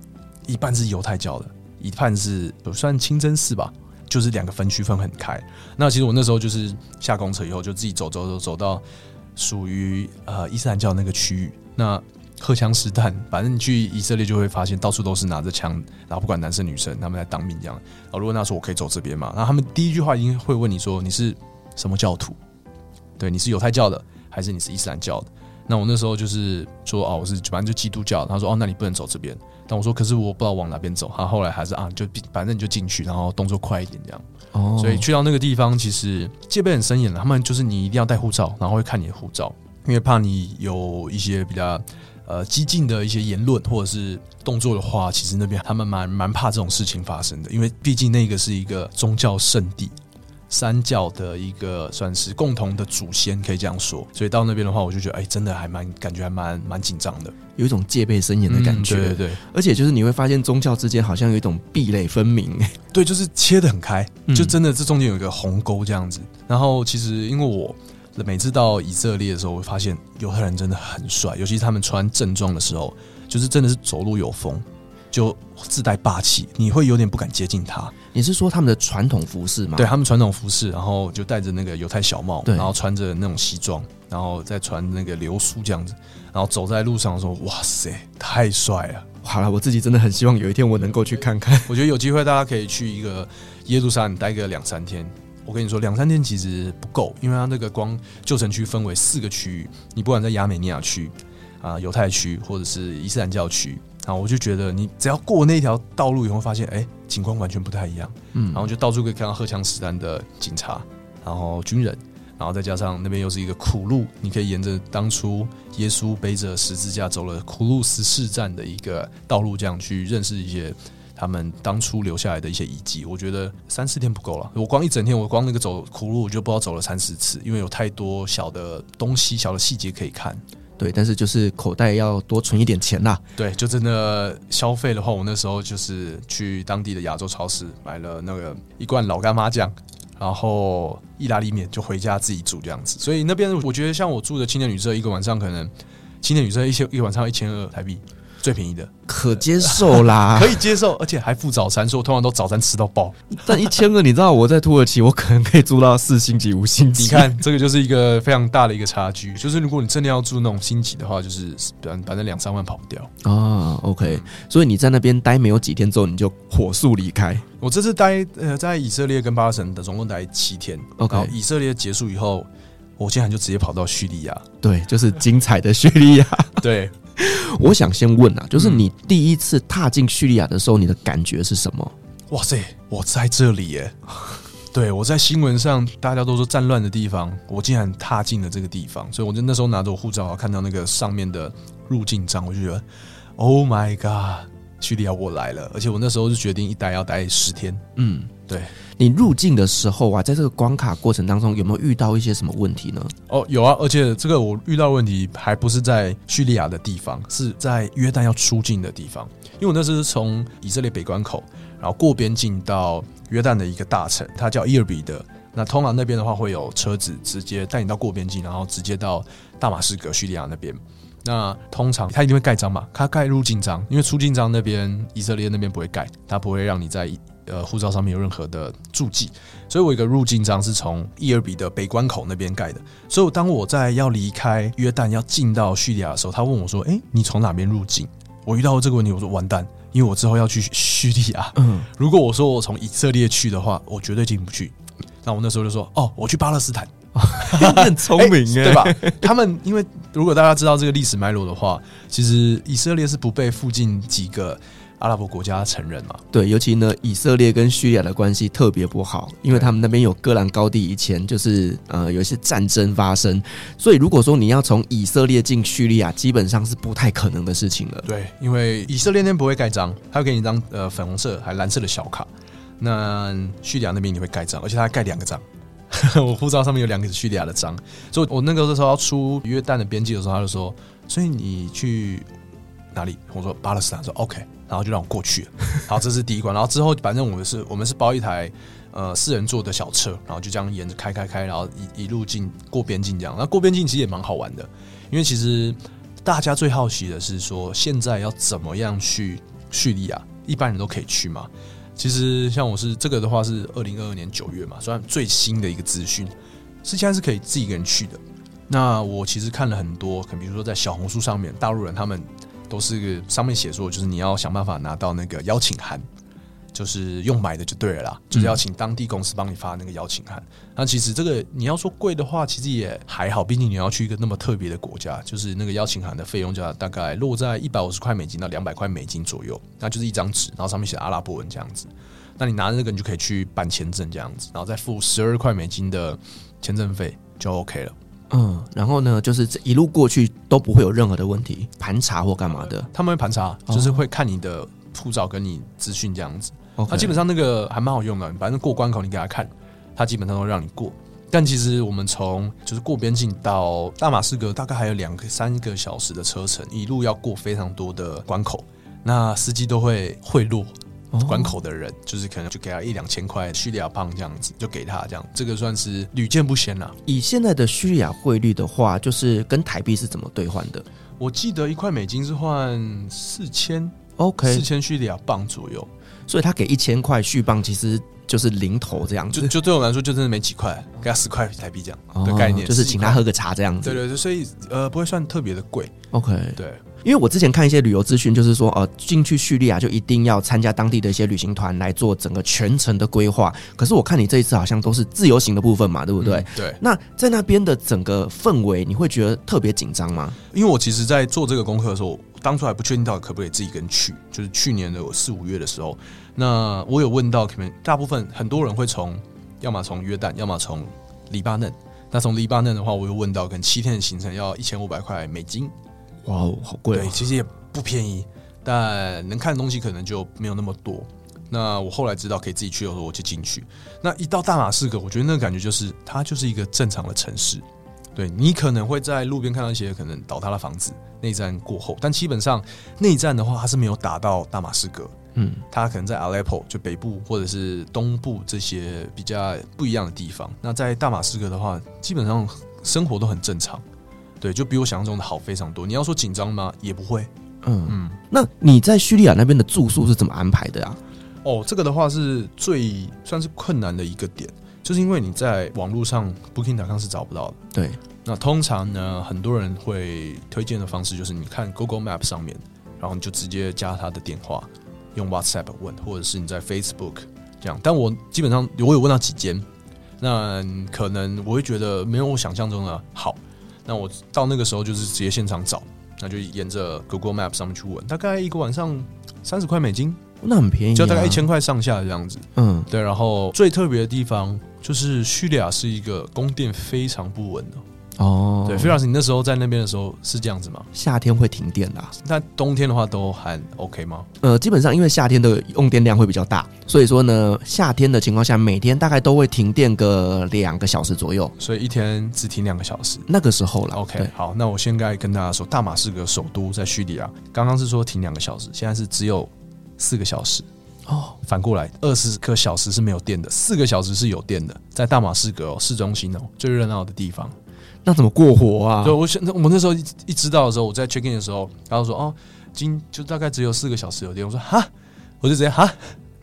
一半是犹太教的，一半是算清真寺吧，就是两个分区分很开。那其实我那时候就是下公车以后就自己走走走走到属于呃伊斯兰教那个区域，那。荷枪实弹，反正你去以色列就会发现到处都是拿着枪，然后不管男生女生，他们在当兵这样。哦，如果那时候我可以走这边嘛，然后他们第一句话一定会问你说，你是什么教徒？对，你是犹太教的还是你是伊斯兰教的？那我那时候就是说哦，我是反正就基督教。他说哦，那你不能走这边。但我说可是我不知道往哪边走。他后来还是啊，就反正你就进去，然后动作快一点这样。哦，所以去到那个地方，其实戒备很森严了。他们就是你一定要带护照，然后会看你的护照，因为怕你有一些比较。呃，激进的一些言论或者是动作的话，其实那边他们蛮蛮怕这种事情发生的，因为毕竟那个是一个宗教圣地，三教的一个算是共同的祖先，可以这样说。所以到那边的话，我就觉得，哎，真的还蛮感觉还蛮蛮紧张的，有一种戒备森严的感觉。嗯、对对对，而且就是你会发现宗教之间好像有一种壁垒分明，对，就是切得很开，就真的这中间有一个鸿沟这样子。然后其实因为我。每次到以色列的时候，我会发现犹太人真的很帅，尤其是他们穿正装的时候，就是真的是走路有风，就自带霸气，你会有点不敢接近他。你是说他们的传统服饰吗？对，他们传统服饰，然后就戴着那个犹太小帽，然后穿着那种西装，然后再穿那个流苏这样子，然后走在路上的时候，哇塞，太帅了！好了，我自己真的很希望有一天我能够去看看。我觉得有机会大家可以去一个耶路撒冷待个两三天。我跟你说，两三天其实不够，因为它那个光旧城区分为四个区域，你不管在亚美尼亚区啊、犹太区或者是伊斯兰教区，然后我就觉得你只要过那条道路以后，发现哎，景观完全不太一样，嗯，然后就到处可以看到荷枪实弹的警察，然后军人，然后再加上那边又是一个苦路，你可以沿着当初耶稣背着十字架走了苦路十四站的一个道路，这样去认识一些。他们当初留下来的一些遗迹，我觉得三四天不够了。我光一整天，我光那个走苦路，我就不知道走了三四次，因为有太多小的东西、小的细节可以看。对，但是就是口袋要多存一点钱啦。对，就真的消费的话，我那时候就是去当地的亚洲超市买了那个一罐老干妈酱，然后意大利面，就回家自己煮这样子。所以那边我觉得，像我住的青年旅社，一个晚上可能青年旅社一千一个晚上一千二台币。最便宜的可接受啦，可以接受，而且还付早餐，所以我通常都早餐吃到饱。但一千个，你知道我在土耳其，我可能可以住到四星级、五星级。你看，这个就是一个非常大的一个差距。就是如果你真的要住那种星级的话，就是反反正两三万跑不掉啊。OK，所以你在那边待没有几天之后，你就火速离开。我这次待呃在以色列跟巴勒斯坦的总共待七天。OK，以色列结束以后，我竟然就直接跑到叙利亚。对，就是精彩的叙利亚。对。我想先问啊，就是你第一次踏进叙利亚的时候，你的感觉是什么？哇塞，我在这里耶！对，我在新闻上大家都说战乱的地方，我竟然踏进了这个地方，所以我就那时候拿着我护照，看到那个上面的入境章，我就觉得，Oh my god，叙利亚我来了！而且我那时候就决定一待要待十天。嗯。对。你入境的时候啊，在这个关卡过程当中，有没有遇到一些什么问题呢？哦，有啊，而且这个我遇到问题还不是在叙利亚的地方，是在约旦要出境的地方。因为我那时是从以色列北关口，然后过边境到约旦的一个大城，它叫伊尔比德。那通常那边的话会有车子直接带你到过边境，然后直接到大马士革叙利亚那边。那通常他一定会盖章嘛，他盖入境章，因为出境章那边以色列那边不会盖，他不会让你在。呃，护照上面有任何的注记，所以我一个入境章是从伊尔比的北关口那边盖的。所以当我在要离开约旦要进到叙利亚的时候，他问我说：“诶，你从哪边入境？”我遇到这个问题，我说：“完蛋，因为我之后要去叙利亚。嗯，如果我说我从以色列去的话，我绝对进不去。那我那时候就说：哦，我去巴勒斯坦。很聪明诶，对吧？他们因为如果大家知道这个历史脉络的话，其实以色列是不被附近几个。阿拉伯国家承认嘛？对，尤其呢，以色列跟叙利亚的关系特别不好，因为他们那边有戈兰高地，以前就是呃有一些战争发生，所以如果说你要从以色列进叙利亚，基本上是不太可能的事情了。对，因为以色列那边不会盖章，他会给你一张呃粉红色还蓝色的小卡，那叙利亚那边你会盖章，而且他还盖两个章，我护照上面有两个叙利亚的章，所以我那个时候要出约旦的边境的时候，他就说，所以你去哪里？我说巴勒斯坦，说 OK。然后就让我过去，好，这是第一关。然后之后，反正我们是，我们是包一台呃四人座的小车，然后就这样沿着开开开，然后一一路进过边境这样。那过边境其实也蛮好玩的，因为其实大家最好奇的是说，现在要怎么样去叙利亚？一般人都可以去吗？其实像我是这个的话是二零二二年九月嘛，算最新的一个资讯，是现在是可以自己一个人去的。那我其实看了很多，可比如说在小红书上面，大陆人他们。都是上面写说，就是你要想办法拿到那个邀请函，就是用买的就对了啦，就是要请当地公司帮你发那个邀请函。那其实这个你要说贵的话，其实也还好，毕竟你要去一个那么特别的国家，就是那个邀请函的费用就要大概落在一百五十块美金到两百块美金左右，那就是一张纸，然后上面写阿拉伯文这样子。那你拿着那个，你就可以去办签证这样子，然后再付十二块美金的签证费就 OK 了。嗯，然后呢，就是这一路过去都不会有任何的问题，盘查或干嘛的，他们会盘查，就是会看你的护照跟你资讯这样子。那、哦、基本上那个还蛮好用的，反正过关口你给他看，他基本上都让你过。但其实我们从就是过边境到大马士革，大概还有两个三个小时的车程，一路要过非常多的关口，那司机都会贿赂。关口的人就是可能就给他一两千块叙利亚镑这样子，就给他这样，这个算是屡见不鲜了。以现在的叙利亚汇率的话，就是跟台币是怎么兑换的？我记得一块美金是换四千，OK，四千叙利亚镑左右。所以他给一千块叙镑，其实就是零头这样子。就就对我来说，就真的没几块，给他十块台币这样的概念，哦，就是请他喝个茶这样子。对对对，所以呃不会算特别的贵。OK，对。因为我之前看一些旅游资讯，就是说，呃，进去叙利亚就一定要参加当地的一些旅行团来做整个全程的规划。可是我看你这一次好像都是自由行的部分嘛，对不对？嗯、对。那在那边的整个氛围，你会觉得特别紧张吗？因为我其实，在做这个功课的时候，当初还不确定到底可不可以自己跟去，就是去年的四五月的时候，那我有问到，可能大部分很多人会从，要么从约旦，要么从黎巴嫩。那从黎巴嫩的话，我又问到，可能七天的行程要一千五百块美金。哇哦，好贵！对，其实也不便宜，但能看的东西可能就没有那么多。那我后来知道可以自己去的时候，我就进去。那一到大马士革，我觉得那个感觉就是它就是一个正常的城市。对，你可能会在路边看到一些可能倒塌的房子，内战过后，但基本上内战的话，它是没有打到大马士革。嗯，它可能在 Aleppo 就北部或者是东部这些比较不一样的地方。那在大马士革的话，基本上生活都很正常。对，就比我想象中的好非常多。你要说紧张吗？也不会。嗯嗯。那你在叙利亚那边的住宿是怎么安排的啊？哦，这个的话是最算是困难的一个点，就是因为你在网络上 Booking.com 是找不到的。对。那通常呢，很多人会推荐的方式就是你看 Google Map 上面，然后你就直接加他的电话，用 WhatsApp 问，或者是你在 Facebook 这样。但我基本上我有问到几间，那可能我会觉得没有我想象中的好。那我到那个时候就是直接现场找，那就沿着 Google Map 上面去问，大概一个晚上三十块美金，那很便宜，就大概一千块上下这样子。嗯，对。然后最特别的地方就是叙利亚是一个供电非常不稳的哦，对，菲老师，你那时候在那边的时候是这样子吗？夏天会停电的，那冬天的话都还 OK 吗？呃，基本上因为夏天的用电量会比较大，所以说呢，夏天的情况下每天大概都会停电个两个小时左右，所以一天只停两个小时。那个时候了，OK，好，那我现在跟大家说，大马士革首都在叙利亚，刚刚是说停两个小时，现在是只有四个小时。哦，反过来，二十个小时是没有电的，四个小时是有电的，在大马士革哦，市中心哦，最热闹的地方，那怎么过活啊？对，我想，我那时候一一知道的时候，我在 check in 的时候，然后说哦，今就大概只有四个小时有电，我说哈，我就直接哈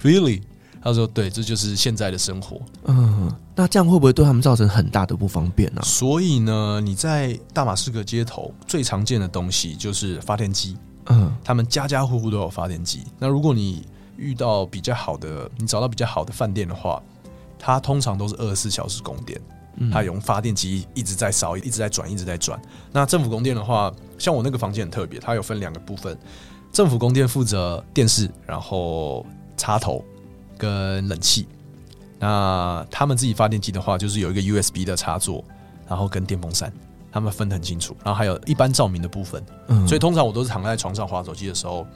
，really？他说对，这就是现在的生活。嗯，那这样会不会对他们造成很大的不方便呢？所以呢，你在大马士革街头最常见的东西就是发电机，嗯，他们家家户户都有发电机。那如果你遇到比较好的，你找到比较好的饭店的话，它通常都是二十四小时供电，它用发电机一直在烧，一直在转，一直在转。那政府供电的话，像我那个房间很特别，它有分两个部分，政府供电负责电视，然后插头跟冷气。那他们自己发电机的话，就是有一个 USB 的插座，然后跟电风扇，他们分得很清楚。然后还有一般照明的部分，所以通常我都是躺在床上划手机的时候，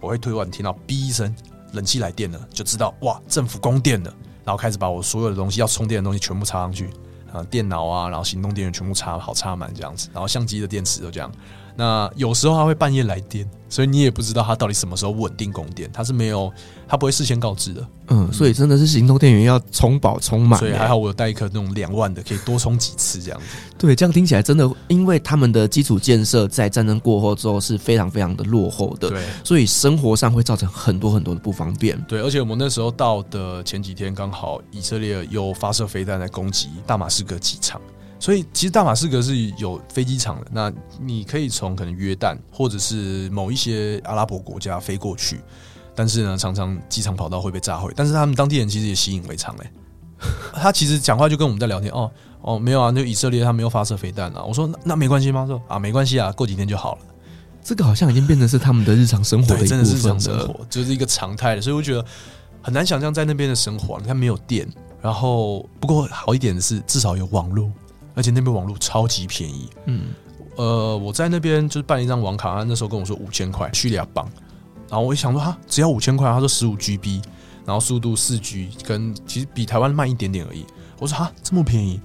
我会突然听到“哔”一声。冷气来电了，就知道哇，政府供电了，然后开始把我所有的东西要充电的东西全部插上去，啊，电脑啊，然后行动电源全部插好插满这样子，然后相机的电池都这样。那有时候它会半夜来电，所以你也不知道它到底什么时候稳定供电，它是没有，它不会事先告知的。嗯，所以真的是行动电源要充饱充满。所以还好我有带一颗那种两万的，可以多充几次这样子。对，这样听起来真的，因为他们的基础建设在战争过后之后是非常非常的落后的，对，所以生活上会造成很多很多的不方便。对，而且我们那时候到的前几天，刚好以色列又发射飞弹来攻击大马士革机场。所以其实大马士革是有飞机场的，那你可以从可能约旦或者是某一些阿拉伯国家飞过去，但是呢，常常机场跑道会被炸毁。但是他们当地人其实也习以为常哎，他其实讲话就跟我们在聊天哦哦没有啊，就以色列他没有发射飞弹啊。我说那，那没关系吗？说啊没关系啊，过几天就好了。这个好像已经变成是他们的日常生活的一部分了，真的是日常生活，就是一个常态了。所以我觉得很难想象在那边的生活。你看没有电，然后不过好一点的是至少有网络。而且那边网络超级便宜，嗯，呃，我在那边就是办一张网卡，他那时候跟我说五千块，叙利亚镑，然后我一想说哈，只要五千块，他说十五 GB，然后速度四 G，跟其实比台湾慢一点点而已。我说哈，这么便宜，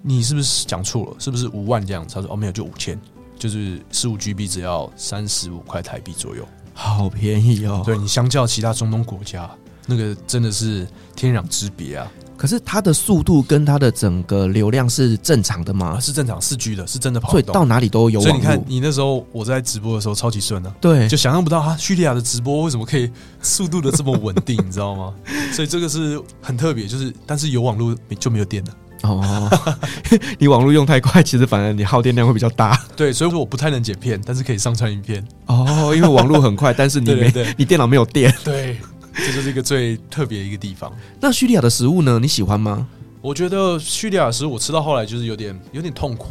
你是不是讲错了？是不是五万这样子？他说哦，没有，就五千，就是十五 GB 只要三十五块台币左右，好便宜哦。对，你相较其他中东国家，那个真的是天壤之别啊。可是它的速度跟它的整个流量是正常的吗？啊、是正常，四 G 的，是真的跑。所以到哪里都有网。所以你看，你那时候我在直播的时候超级顺啊。对，就想象不到哈，叙利亚的直播为什么可以速度的这么稳定，你知道吗？所以这个是很特别，就是但是有网络就没有电了。哦，你网络用太快，其实反而你耗电量会比较大。对，所以说我不太能剪片，但是可以上传影片。哦，因为网络很快，但是你没 你电脑没有电。对，这就是一个最特别的一个地方。那叙利亚的食物呢？你喜欢吗？我觉得叙利亚食物我吃到后来就是有点有点痛苦，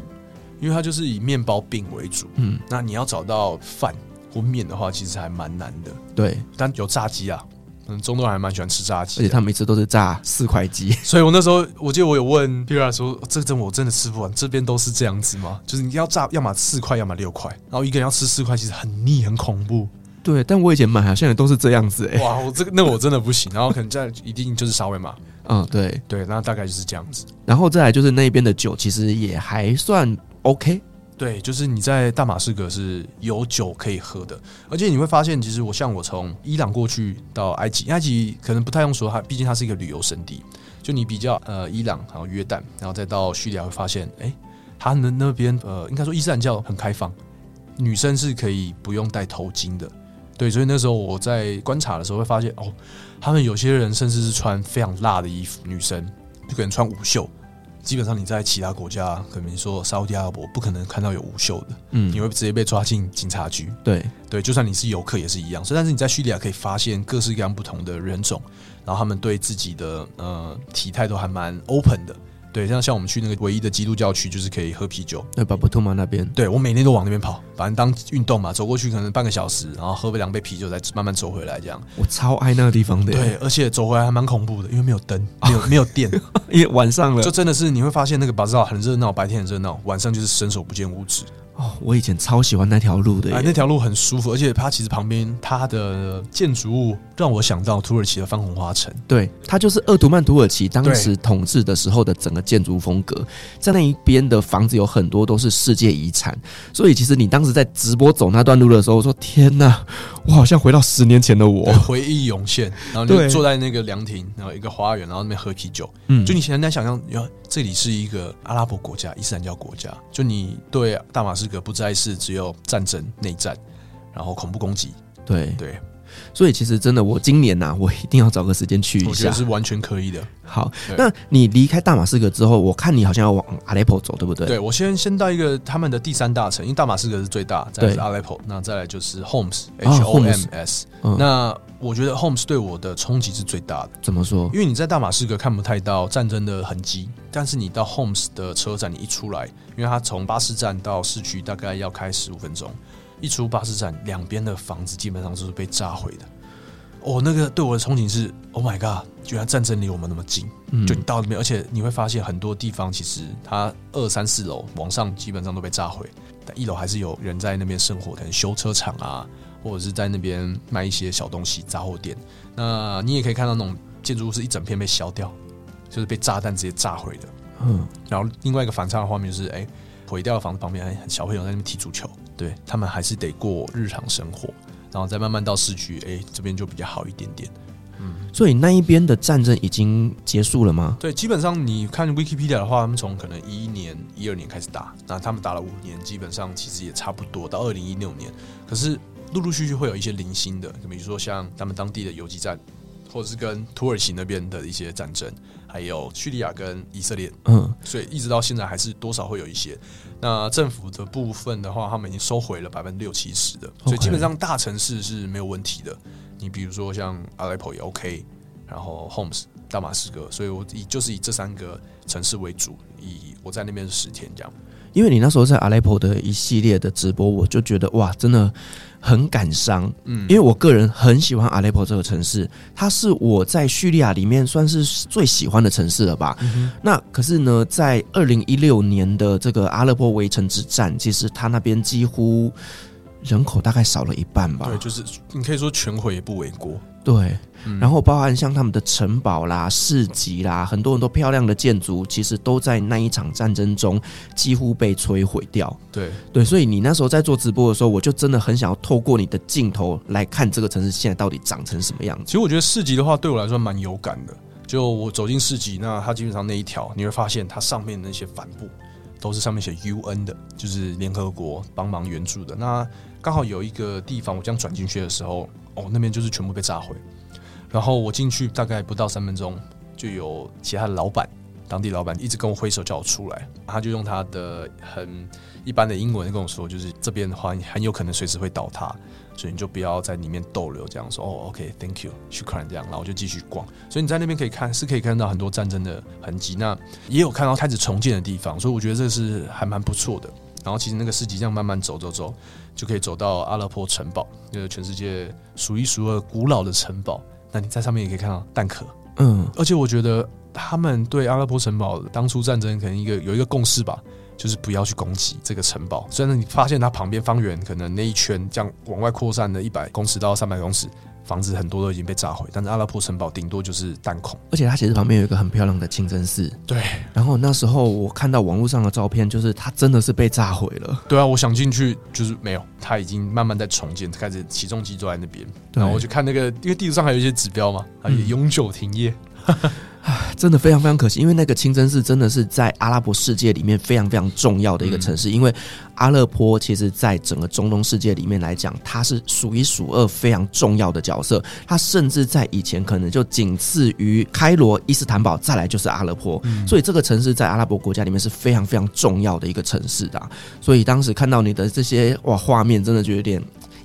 因为它就是以面包饼为主。嗯，那你要找到饭或面的话，其实还蛮难的。对，但有炸鸡啊，嗯，中东人还蛮喜欢吃炸鸡，而且他每次都是炸四块鸡。所以我那时候我记得我有问叙利亚说：“这阵我真的吃不完，这边都是这样子吗？就是你要炸，要么四块，要么六块，然后一个人要吃四块，其实很腻，很恐怖。”对，但我以前买好像也都是这样子哎、欸。哇，我这个那我真的不行。然后可能这样一定就是沙威玛。嗯，对对，那大概就是这样子。然后再来就是那边的酒，其实也还算 OK。对，就是你在大马士革是有酒可以喝的，而且你会发现，其实我像我从伊朗过去到埃及，埃及可能不太用说，它毕竟它是一个旅游胜地。就你比较呃伊朗，然后约旦，然后再到叙利亚，会发现，哎，他们那边呃应该说伊斯兰教很开放，女生是可以不用戴头巾的。对，所以那时候我在观察的时候会发现，哦，他们有些人甚至是穿非常辣的衣服，女生就可能穿无袖。基本上你在其他国家，可能说沙乌地阿拉伯不可能看到有无袖的，嗯，你会直接被抓进警察局。对对，就算你是游客也是一样。所以，但是你在叙利亚可以发现各式各样不同的人种，然后他们对自己的呃体态都还蛮 open 的。对，像像我们去那个唯一的基督教区，就是可以喝啤酒。对，巴布托马那边。对，我每天都往那边跑，反正当运动嘛，走过去可能半个小时，然后喝个两杯啤酒，再慢慢走回来这样。我超爱那个地方的。对，而且走回来还蛮恐怖的，因为没有灯，没有没有电，因为晚上了，就真的是你会发现那个巴扎很热闹，白天很热闹，晚上就是伸手不见五指。哦，我以前超喜欢那条路的，哎，那条路很舒服，而且它其实旁边它的建筑物让我想到土耳其的番红花城。对，它就是鄂图曼土耳其当时统治的时候的整个建筑风格，在那一边的房子有很多都是世界遗产，所以其实你当时在直播走那段路的时候，我说天哪，我好像回到十年前的我，回忆涌现，然后你就坐在那个凉亭，然后一个花园，然后那边喝啤酒，嗯，就你现在想象，这里是一个阿拉伯国家，伊斯兰教国家，就你对大马士革不再是只有战争、内战，然后恐怖攻击，对。对，所以其实真的，我今年呐、啊，我一定要找个时间去一下，我觉得是完全可以的。好，那你离开大马士革之后，我看你好像要往阿雷坡走，对不对？对，我先先到一个他们的第三大城，因为大马士革是最大，再来是阿雷坡，那再来就是 Homs，H O M S，、啊、那。我觉得 Homs 对我的冲击是最大的。怎么说？因为你在大马士革看不太到战争的痕迹，但是你到 Homs 的车站，你一出来，因为它从巴士站到市区大概要开十五分钟，一出巴士站，两边的房子基本上都是被炸毁的。哦，那个对我的憧憬是，Oh my god！居然战争离我们那么近，嗯、就你到那边，而且你会发现很多地方其实它二三四楼往上基本上都被炸毁，但一楼还是有人在那边生活，可能修车厂啊。或者是在那边卖一些小东西杂货店，那你也可以看到那种建筑物是一整片被削掉，就是被炸弹直接炸毁的。嗯，然后另外一个反差的画面就是，哎，毁掉的房子旁边还小朋友在那边踢足球，对他们还是得过日常生活，然后再慢慢到市区，哎，这边就比较好一点点。嗯，所以那一边的战争已经结束了吗？对，基本上你看 Wikipedia 的话，他们从可能一一年、一二年开始打，那他们打了五年，基本上其实也差不多到二零一六年，可是。陆陆续续会有一些零星的，比如说像他们当地的游击战，或者是跟土耳其那边的一些战争，还有叙利亚跟以色列，嗯，所以一直到现在还是多少会有一些。那政府的部分的话，他们已经收回了百分之六七十的，所以基本上大城市是没有问题的。你比如说像阿莱坡也 OK，然后 Homs 大马士革，所以我以就是以这三个城市为主，以我在那边是十天这样。因为你那时候在阿莱坡的一系列的直播，我就觉得哇，真的。很感伤，嗯，因为我个人很喜欢阿勒坡这个城市，它是我在叙利亚里面算是最喜欢的城市了吧。嗯、那可是呢，在二零一六年的这个阿勒颇围城之战，其实它那边几乎人口大概少了一半吧。对，就是你可以说全毁也不为过。对。然后包含像他们的城堡啦、市集啦，很多很多漂亮的建筑，其实都在那一场战争中几乎被摧毁掉。对对，所以你那时候在做直播的时候，我就真的很想要透过你的镜头来看这个城市现在到底长成什么样子。其实我觉得市集的话，对我来说蛮有感的。就我走进市集，那它基本上那一条，你会发现它上面那些帆布都是上面写 UN 的，就是联合国帮忙援助的。那刚好有一个地方，我这样转进去的时候，哦，那边就是全部被炸毁。然后我进去大概不到三分钟，就有其他的老板，当地老板一直跟我挥手叫我出来，他就用他的很一般的英文跟我说，就是这边的话很有可能随时会倒塌，所以你就不要在里面逗留。这样说哦，OK，Thank you，去看这样，然后我就继续逛。所以你在那边可以看，是可以看到很多战争的痕迹，那也有看到开始重建的地方，所以我觉得这是还蛮不错的。然后其实那个市集这样慢慢走走走，就可以走到阿勒颇城堡，就是全世界数一数二古老的城堡。那你在上面也可以看到蛋壳，嗯，而且我觉得他们对阿勒颇城堡当初战争可能一个有一个共识吧，就是不要去攻击这个城堡。虽然你发现它旁边方圆可能那一圈这样往外扩散的一百公尺到三百公尺。房子很多都已经被炸毁，但是阿拉伯城堡顶多就是弹孔，而且它其实旁边有一个很漂亮的清真寺。对，然后那时候我看到网络上的照片，就是它真的是被炸毁了。对啊，我想进去就是没有，它已经慢慢在重建，开始起重机都在那边。对然后我就看那个，因为地图上还有一些指标嘛，啊，也永久停业。嗯真的非常非常可惜，因为那个清真寺真的是在阿拉伯世界里面非常非常重要的一个城市。嗯、因为阿勒颇其实，在整个中东世界里面来讲，它是数一数二非常重要的角色。它甚至在以前可能就仅次于开罗、伊斯坦堡，再来就是阿勒颇。嗯、所以这个城市在阿拉伯国家里面是非常非常重要的一个城市的。所以当时看到你的这些哇画面，真的就有点。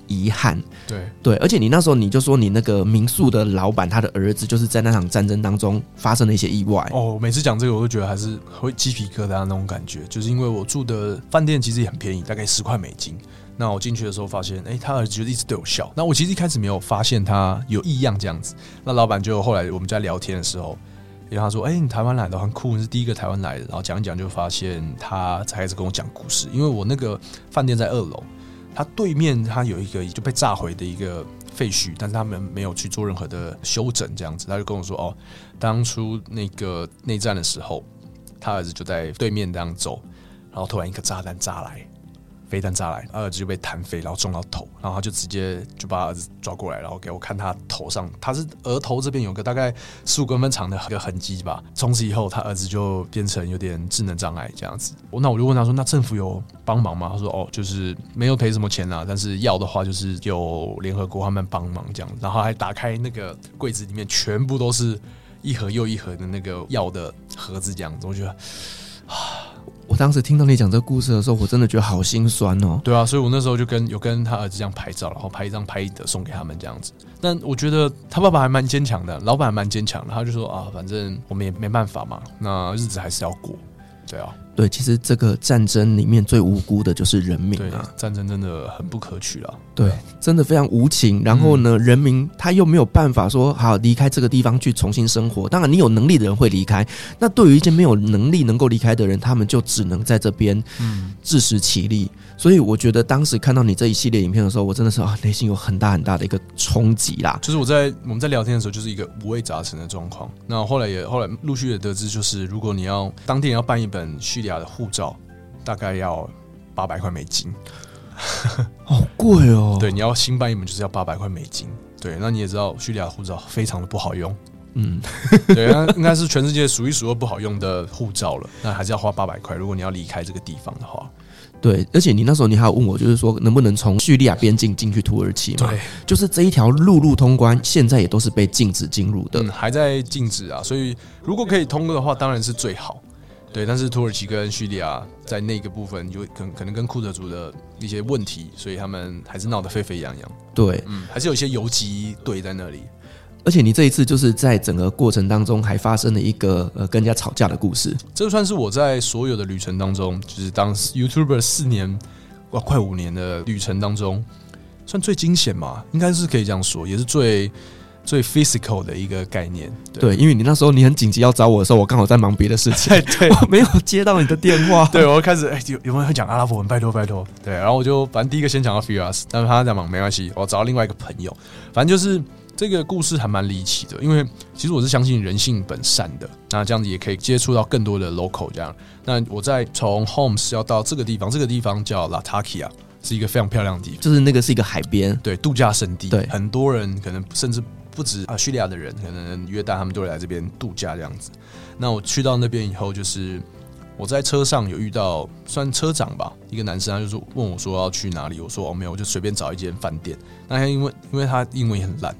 遗憾。对对，而且你那时候你就说你那个民宿的老板他的儿子就是在那场战争当中发生了一些意外。哦，每次讲这个我都觉得还是会鸡皮疙瘩那种感觉，就是因为我住的饭店其实也很便宜，大概十块美金。那我进去的时候发现，哎、欸，他儿子就一直对我笑。那我其实一开始没有发现他有异样这样子。那老板就后来我们在聊天的时候，然后他说，哎、欸，你台湾来的很酷，你是第一个台湾来的。然后讲一讲就发现他才开始跟我讲故事。因为我那个饭店在二楼，他对面他有一个就被炸毁的一个废墟，但是他们没有去做任何的修整这样子。他就跟我说，哦，当初那个内战的时候，他儿子就在对面这样走，然后突然一个炸弹炸来。飞弹炸来，他儿子就被弹飞，然后撞到头，然后他就直接就把儿子抓过来，然后给我看他头上，他是额头这边有个大概十五公分长的一个痕迹吧。从此以后，他儿子就变成有点智能障碍这样子。我那我就问他说：“那政府有帮忙吗？”他说：“哦，就是没有赔什么钱啊，但是要的话就是有联合国他们帮忙这样。”然后还打开那个柜子里面，全部都是一盒又一盒的那个药的盒子这样子。我觉得啊。我当时听到你讲这个故事的时候，我真的觉得好心酸哦。对啊，所以我那时候就跟有跟他儿子这样拍照，然后拍一张拍一的送给他们这样子。但我觉得他爸爸还蛮坚强的，老板还蛮坚强的。他就说啊，反正我们也没办法嘛，那日子还是要过。对啊。对，其实这个战争里面最无辜的就是人民啊！战争真的很不可取啊。对，真的非常无情。然后呢，嗯、人民他又没有办法说好离开这个地方去重新生活。当然，你有能力的人会离开。那对于一些没有能力能够离开的人，他们就只能在这边嗯自食其力。所以，我觉得当时看到你这一系列影片的时候，我真的是啊，内心有很大很大的一个冲击啦。就是我在我们在聊天的时候，就是一个五味杂陈的状况。那后来也后来陆续也得知，就是如果你要当地人要办一本叙利亚的护照大概要八百块美金，好贵哦。对，你要新办一本就是要八百块美金。对，那你也知道叙利亚护照非常的不好用。嗯，对，那应该是全世界数一数二不好用的护照了。那还是要花八百块。如果你要离开这个地方的话，对。而且你那时候你还有问我，就是说能不能从叙利亚边境进去土耳其嘛？对，就是这一条陆路通关，现在也都是被禁止进入的，嗯，还在禁止啊。所以如果可以通过的话，当然是最好。对，但是土耳其跟叙利亚在那个部分，就可可能跟库德族的一些问题，所以他们还是闹得沸沸扬扬。对，嗯，还是有一些游击队在那里。而且你这一次就是在整个过程当中还发生了一个呃跟人家吵架的故事。这算是我在所有的旅程当中，就是当 YouTuber 四年哇快五年的旅程当中，算最惊险嘛？应该是可以这样说，也是最。最 physical 的一个概念，对，对，因为你那时候你很紧急要找我的时候，我刚好在忙别的事情，对，我没有接到你的电话，对，我开始哎、欸，有有没有会讲阿拉伯文？拜托拜托，对，然后我就反正第一个先讲到 Firas，但是他在忙，没关系，我找到另外一个朋友，反正就是这个故事还蛮离奇的，因为其实我是相信人性本善的，那这样子也可以接触到更多的 local 这样，那我在从 Homes 要到这个地方，这个地方叫 Latakia，是一个非常漂亮的地方，就是那个是一个海边，对，度假胜地，对，很多人可能甚至。不止啊，叙利亚的人，可能约旦他们都会来这边度假这样子。那我去到那边以后，就是我在车上有遇到算车长吧，一个男生，他就说问我说要去哪里，我说哦没有，我就随便找一间饭店。那他因为因为他英文也很烂，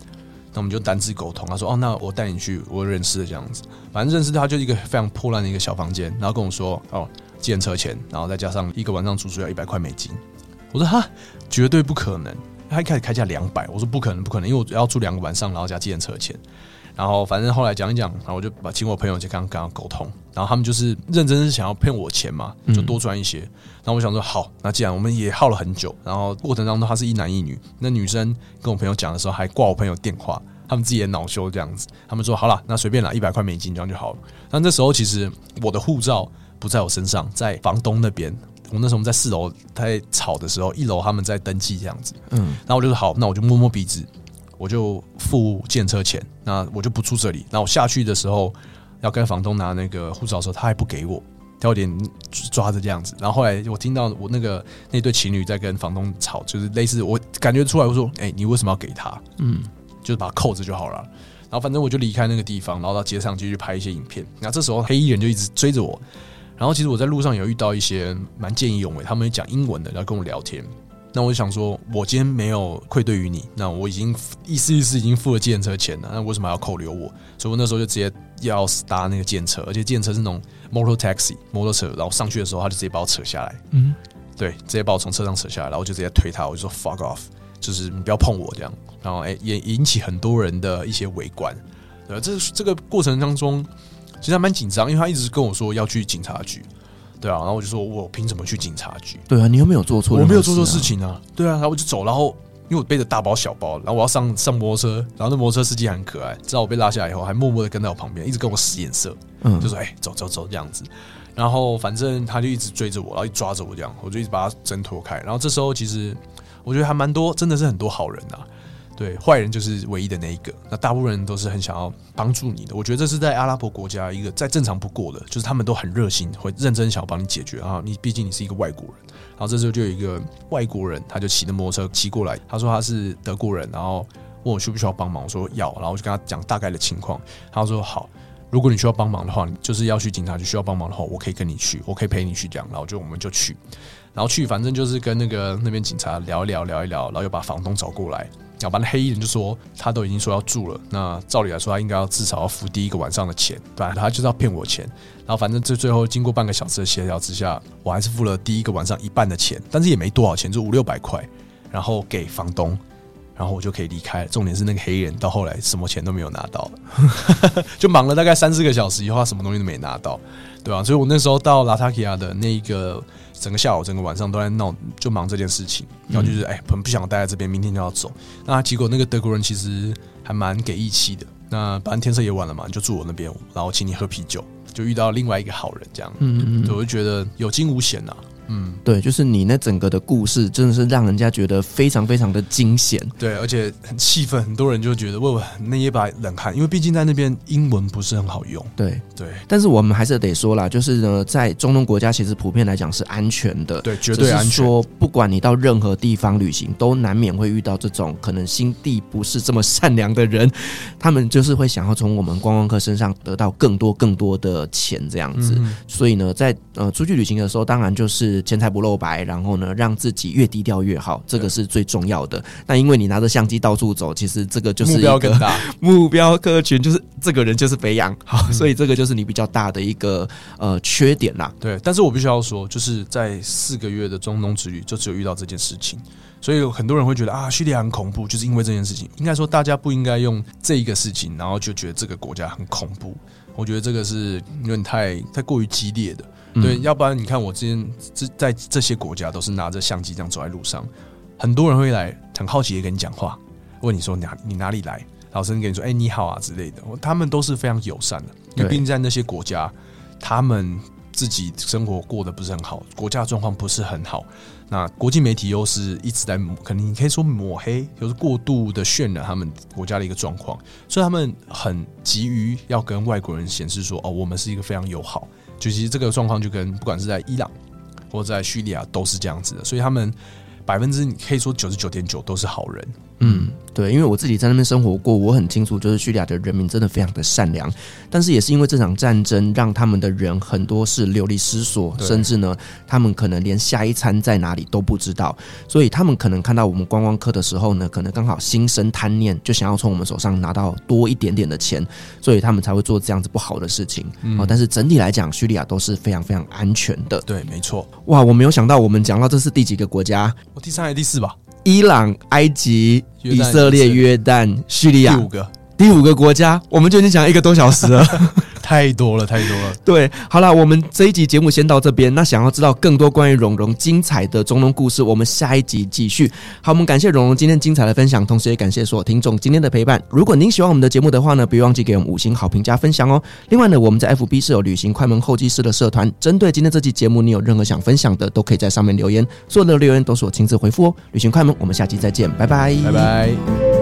那我们就单字沟通。他说哦，那我带你去我认识的这样子。反正认识他就一个非常破烂的一个小房间，然后跟我说哦，计程车钱，然后再加上一个晚上住宿要一百块美金。我说哈，绝对不可能。他一开始开价两百，我说不可能，不可能，因为我要住两个晚上，然后加计程车钱。然后反正后来讲一讲，然后我就把请我朋友去刚刚沟通，然后他们就是认真是想要骗我钱嘛，就多赚一些。嗯、然后我想说好，那既然我们也耗了很久，然后过程当中他是一男一女，那女生跟我朋友讲的时候还挂我朋友电话，他们自己也恼羞这样子。他们说好了，那随便拿一百块美金这样就好了。但那时候其实我的护照不在我身上，在房东那边。我那时候我们在四楼在吵的时候，一楼他们在登记这样子，嗯，然后我就说好，那我就摸摸鼻子，我就付建车钱，那我就不住这里。那我下去的时候要跟房东拿那个护照的时候，他还不给我，他有点抓着这样子。然后后来我听到我那个那对情侣在跟房东吵，就是类似我感觉出来，我说，哎，你为什么要给他？嗯，就是把他扣着就好了。然后反正我就离开那个地方，然后到街上继续拍一些影片。然后这时候黑衣人就一直追着我。然后其实我在路上有遇到一些蛮见义勇为，他们讲英文的，然后跟我聊天。那我就想说，我今天没有愧对于你，那我已经意思意思已经付了计程车钱了，那为什么还要扣留我？所以我那时候就直接要搭那个计程车，而且计程车是那种 motor taxi 摩托车，然后上去的时候他就直接把我扯下来，嗯，对，直接把我从车上扯下来，然后就直接推他，我就说 fuck off，就是你不要碰我这样。然后哎，也引起很多人的一些围观，对吧？这这个过程当中，其实还蛮紧张，因为他一直跟我说要去警察局，对啊，然后我就说我凭什么去警察局？对啊，你又没有做错，我没有做错事情啊，对啊，然后我就走，然后。因为我背着大包小包，然后我要上上摩托车，然后那摩托车司机很可爱，知道我被拉下来以后，还默默的跟在我旁边，一直跟我使眼色，嗯，就说：“哎、欸，走走走，这样子。”然后反正他就一直追着我，然后一抓着我这样，我就一直把他挣脱开。然后这时候其实我觉得还蛮多，真的是很多好人呐、啊。对，坏人就是唯一的那一个。那大部分人都是很想要帮助你的。我觉得这是在阿拉伯国家一个再正常不过的，就是他们都很热心，会认真想要帮你解决啊。你毕竟你是一个外国人。然后这时候就有一个外国人，他就骑着摩托车骑过来，他说他是德国人，然后问我需不需要帮忙，我说要，然后我就跟他讲大概的情况。他说好，如果你需要帮忙的话，你就是要去警察局需要帮忙的话，我可以跟你去，我可以陪你去这样。然后就我们就去，然后去反正就是跟那个那边警察聊一聊，聊一聊，然后又把房东找过来。讲白了黑衣人就说他都已经说要住了，那照理来说他应该要至少要付第一个晚上的钱，对吧？他就是要骗我钱。然后反正最最后经过半个小时的协调之下，我还是付了第一个晚上一半的钱，但是也没多少钱，就五六百块，然后给房东，然后我就可以离开了。重点是那个黑衣人到后来什么钱都没有拿到，就忙了大概三四个小时以后，他什么东西都没拿到，对吧？所以我那时候到拉塔基亚的那一个。整个下午，整个晚上都在闹，就忙这件事情。然后就是，哎，很不想待在这边，明天就要走。那结果那个德国人其实还蛮给义气的。那反正天色也晚了嘛，就住我那边，然后请你喝啤酒，就遇到另外一个好人，这样。嗯嗯嗯，我就觉得有惊无险呐。嗯，对，就是你那整个的故事，真的是让人家觉得非常非常的惊险。对，而且很气愤，很多人就觉得，我那一把冷汗，因为毕竟在那边英文不是很好用。对对，但是我们还是得说啦，就是呢，在中东国家，其实普遍来讲是安全的。对，绝对安全。说不管你到任何地方旅行，都难免会遇到这种可能心地不是这么善良的人，他们就是会想要从我们观光客身上得到更多更多的钱这样子。嗯、所以呢，在呃出去旅行的时候，当然就是钱财不露白。然后呢，让自己越低调越好，这个是最重要的。那因为你拿着相机到处走，其实这个就是一个目标更大，目标客群就是这个人就是肥羊，好，所以这个就是你比较大的一个呃缺点啦。对，但是我必须要说，就是在四个月的中东之旅，就只有遇到这件事情，所以很多人会觉得啊，叙利亚很恐怖，就是因为这件事情。应该说，大家不应该用这一个事情，然后就觉得这个国家很恐怖。我觉得这个是有点太太过于激烈的。对，要不然你看我之前这在这些国家都是拿着相机这样走在路上，很多人会来很好奇的跟你讲话，问你说哪你哪里来，老师跟你说哎你好啊之类的，他们都是非常友善的，因为毕竟在那些国家，他们自己生活过得不是很好，国家状况不是很好，那国际媒体又是一直在可能你可以说抹黑，就是过度的渲染他们国家的一个状况，所以他们很急于要跟外国人显示说哦我们是一个非常友好。就其实这个状况就跟不管是在伊朗或者在叙利亚都是这样子的，所以他们百分之可以说九十九点九都是好人。嗯，对，因为我自己在那边生活过，我很清楚，就是叙利亚的人民真的非常的善良，但是也是因为这场战争，让他们的人很多是流离失所，甚至呢，他们可能连下一餐在哪里都不知道，所以他们可能看到我们观光客的时候呢，可能刚好心生贪念，就想要从我们手上拿到多一点点的钱，所以他们才会做这样子不好的事情。嗯，但是整体来讲，叙利亚都是非常非常安全的。对，没错。哇，我没有想到我们讲到这是第几个国家？我第三还是第四吧？伊朗、埃及、以色列、约旦、叙利亚，第五个，第五个国家，我们就已经讲了一个多小时了。太多了，太多了。对，好了，我们这一集节目先到这边。那想要知道更多关于蓉蓉精彩的中东故事，我们下一集继续。好，我们感谢蓉蓉今天精彩的分享，同时也感谢所有听众今天的陪伴。如果您喜欢我们的节目的话呢，别忘记给我们五星好评加分享哦。另外呢，我们在 FB 是有旅行快门后期师的社团，针对今天这期节目，你有任何想分享的，都可以在上面留言，所有的留言都是我亲自回复哦。旅行快门，我们下期再见，拜拜，拜拜。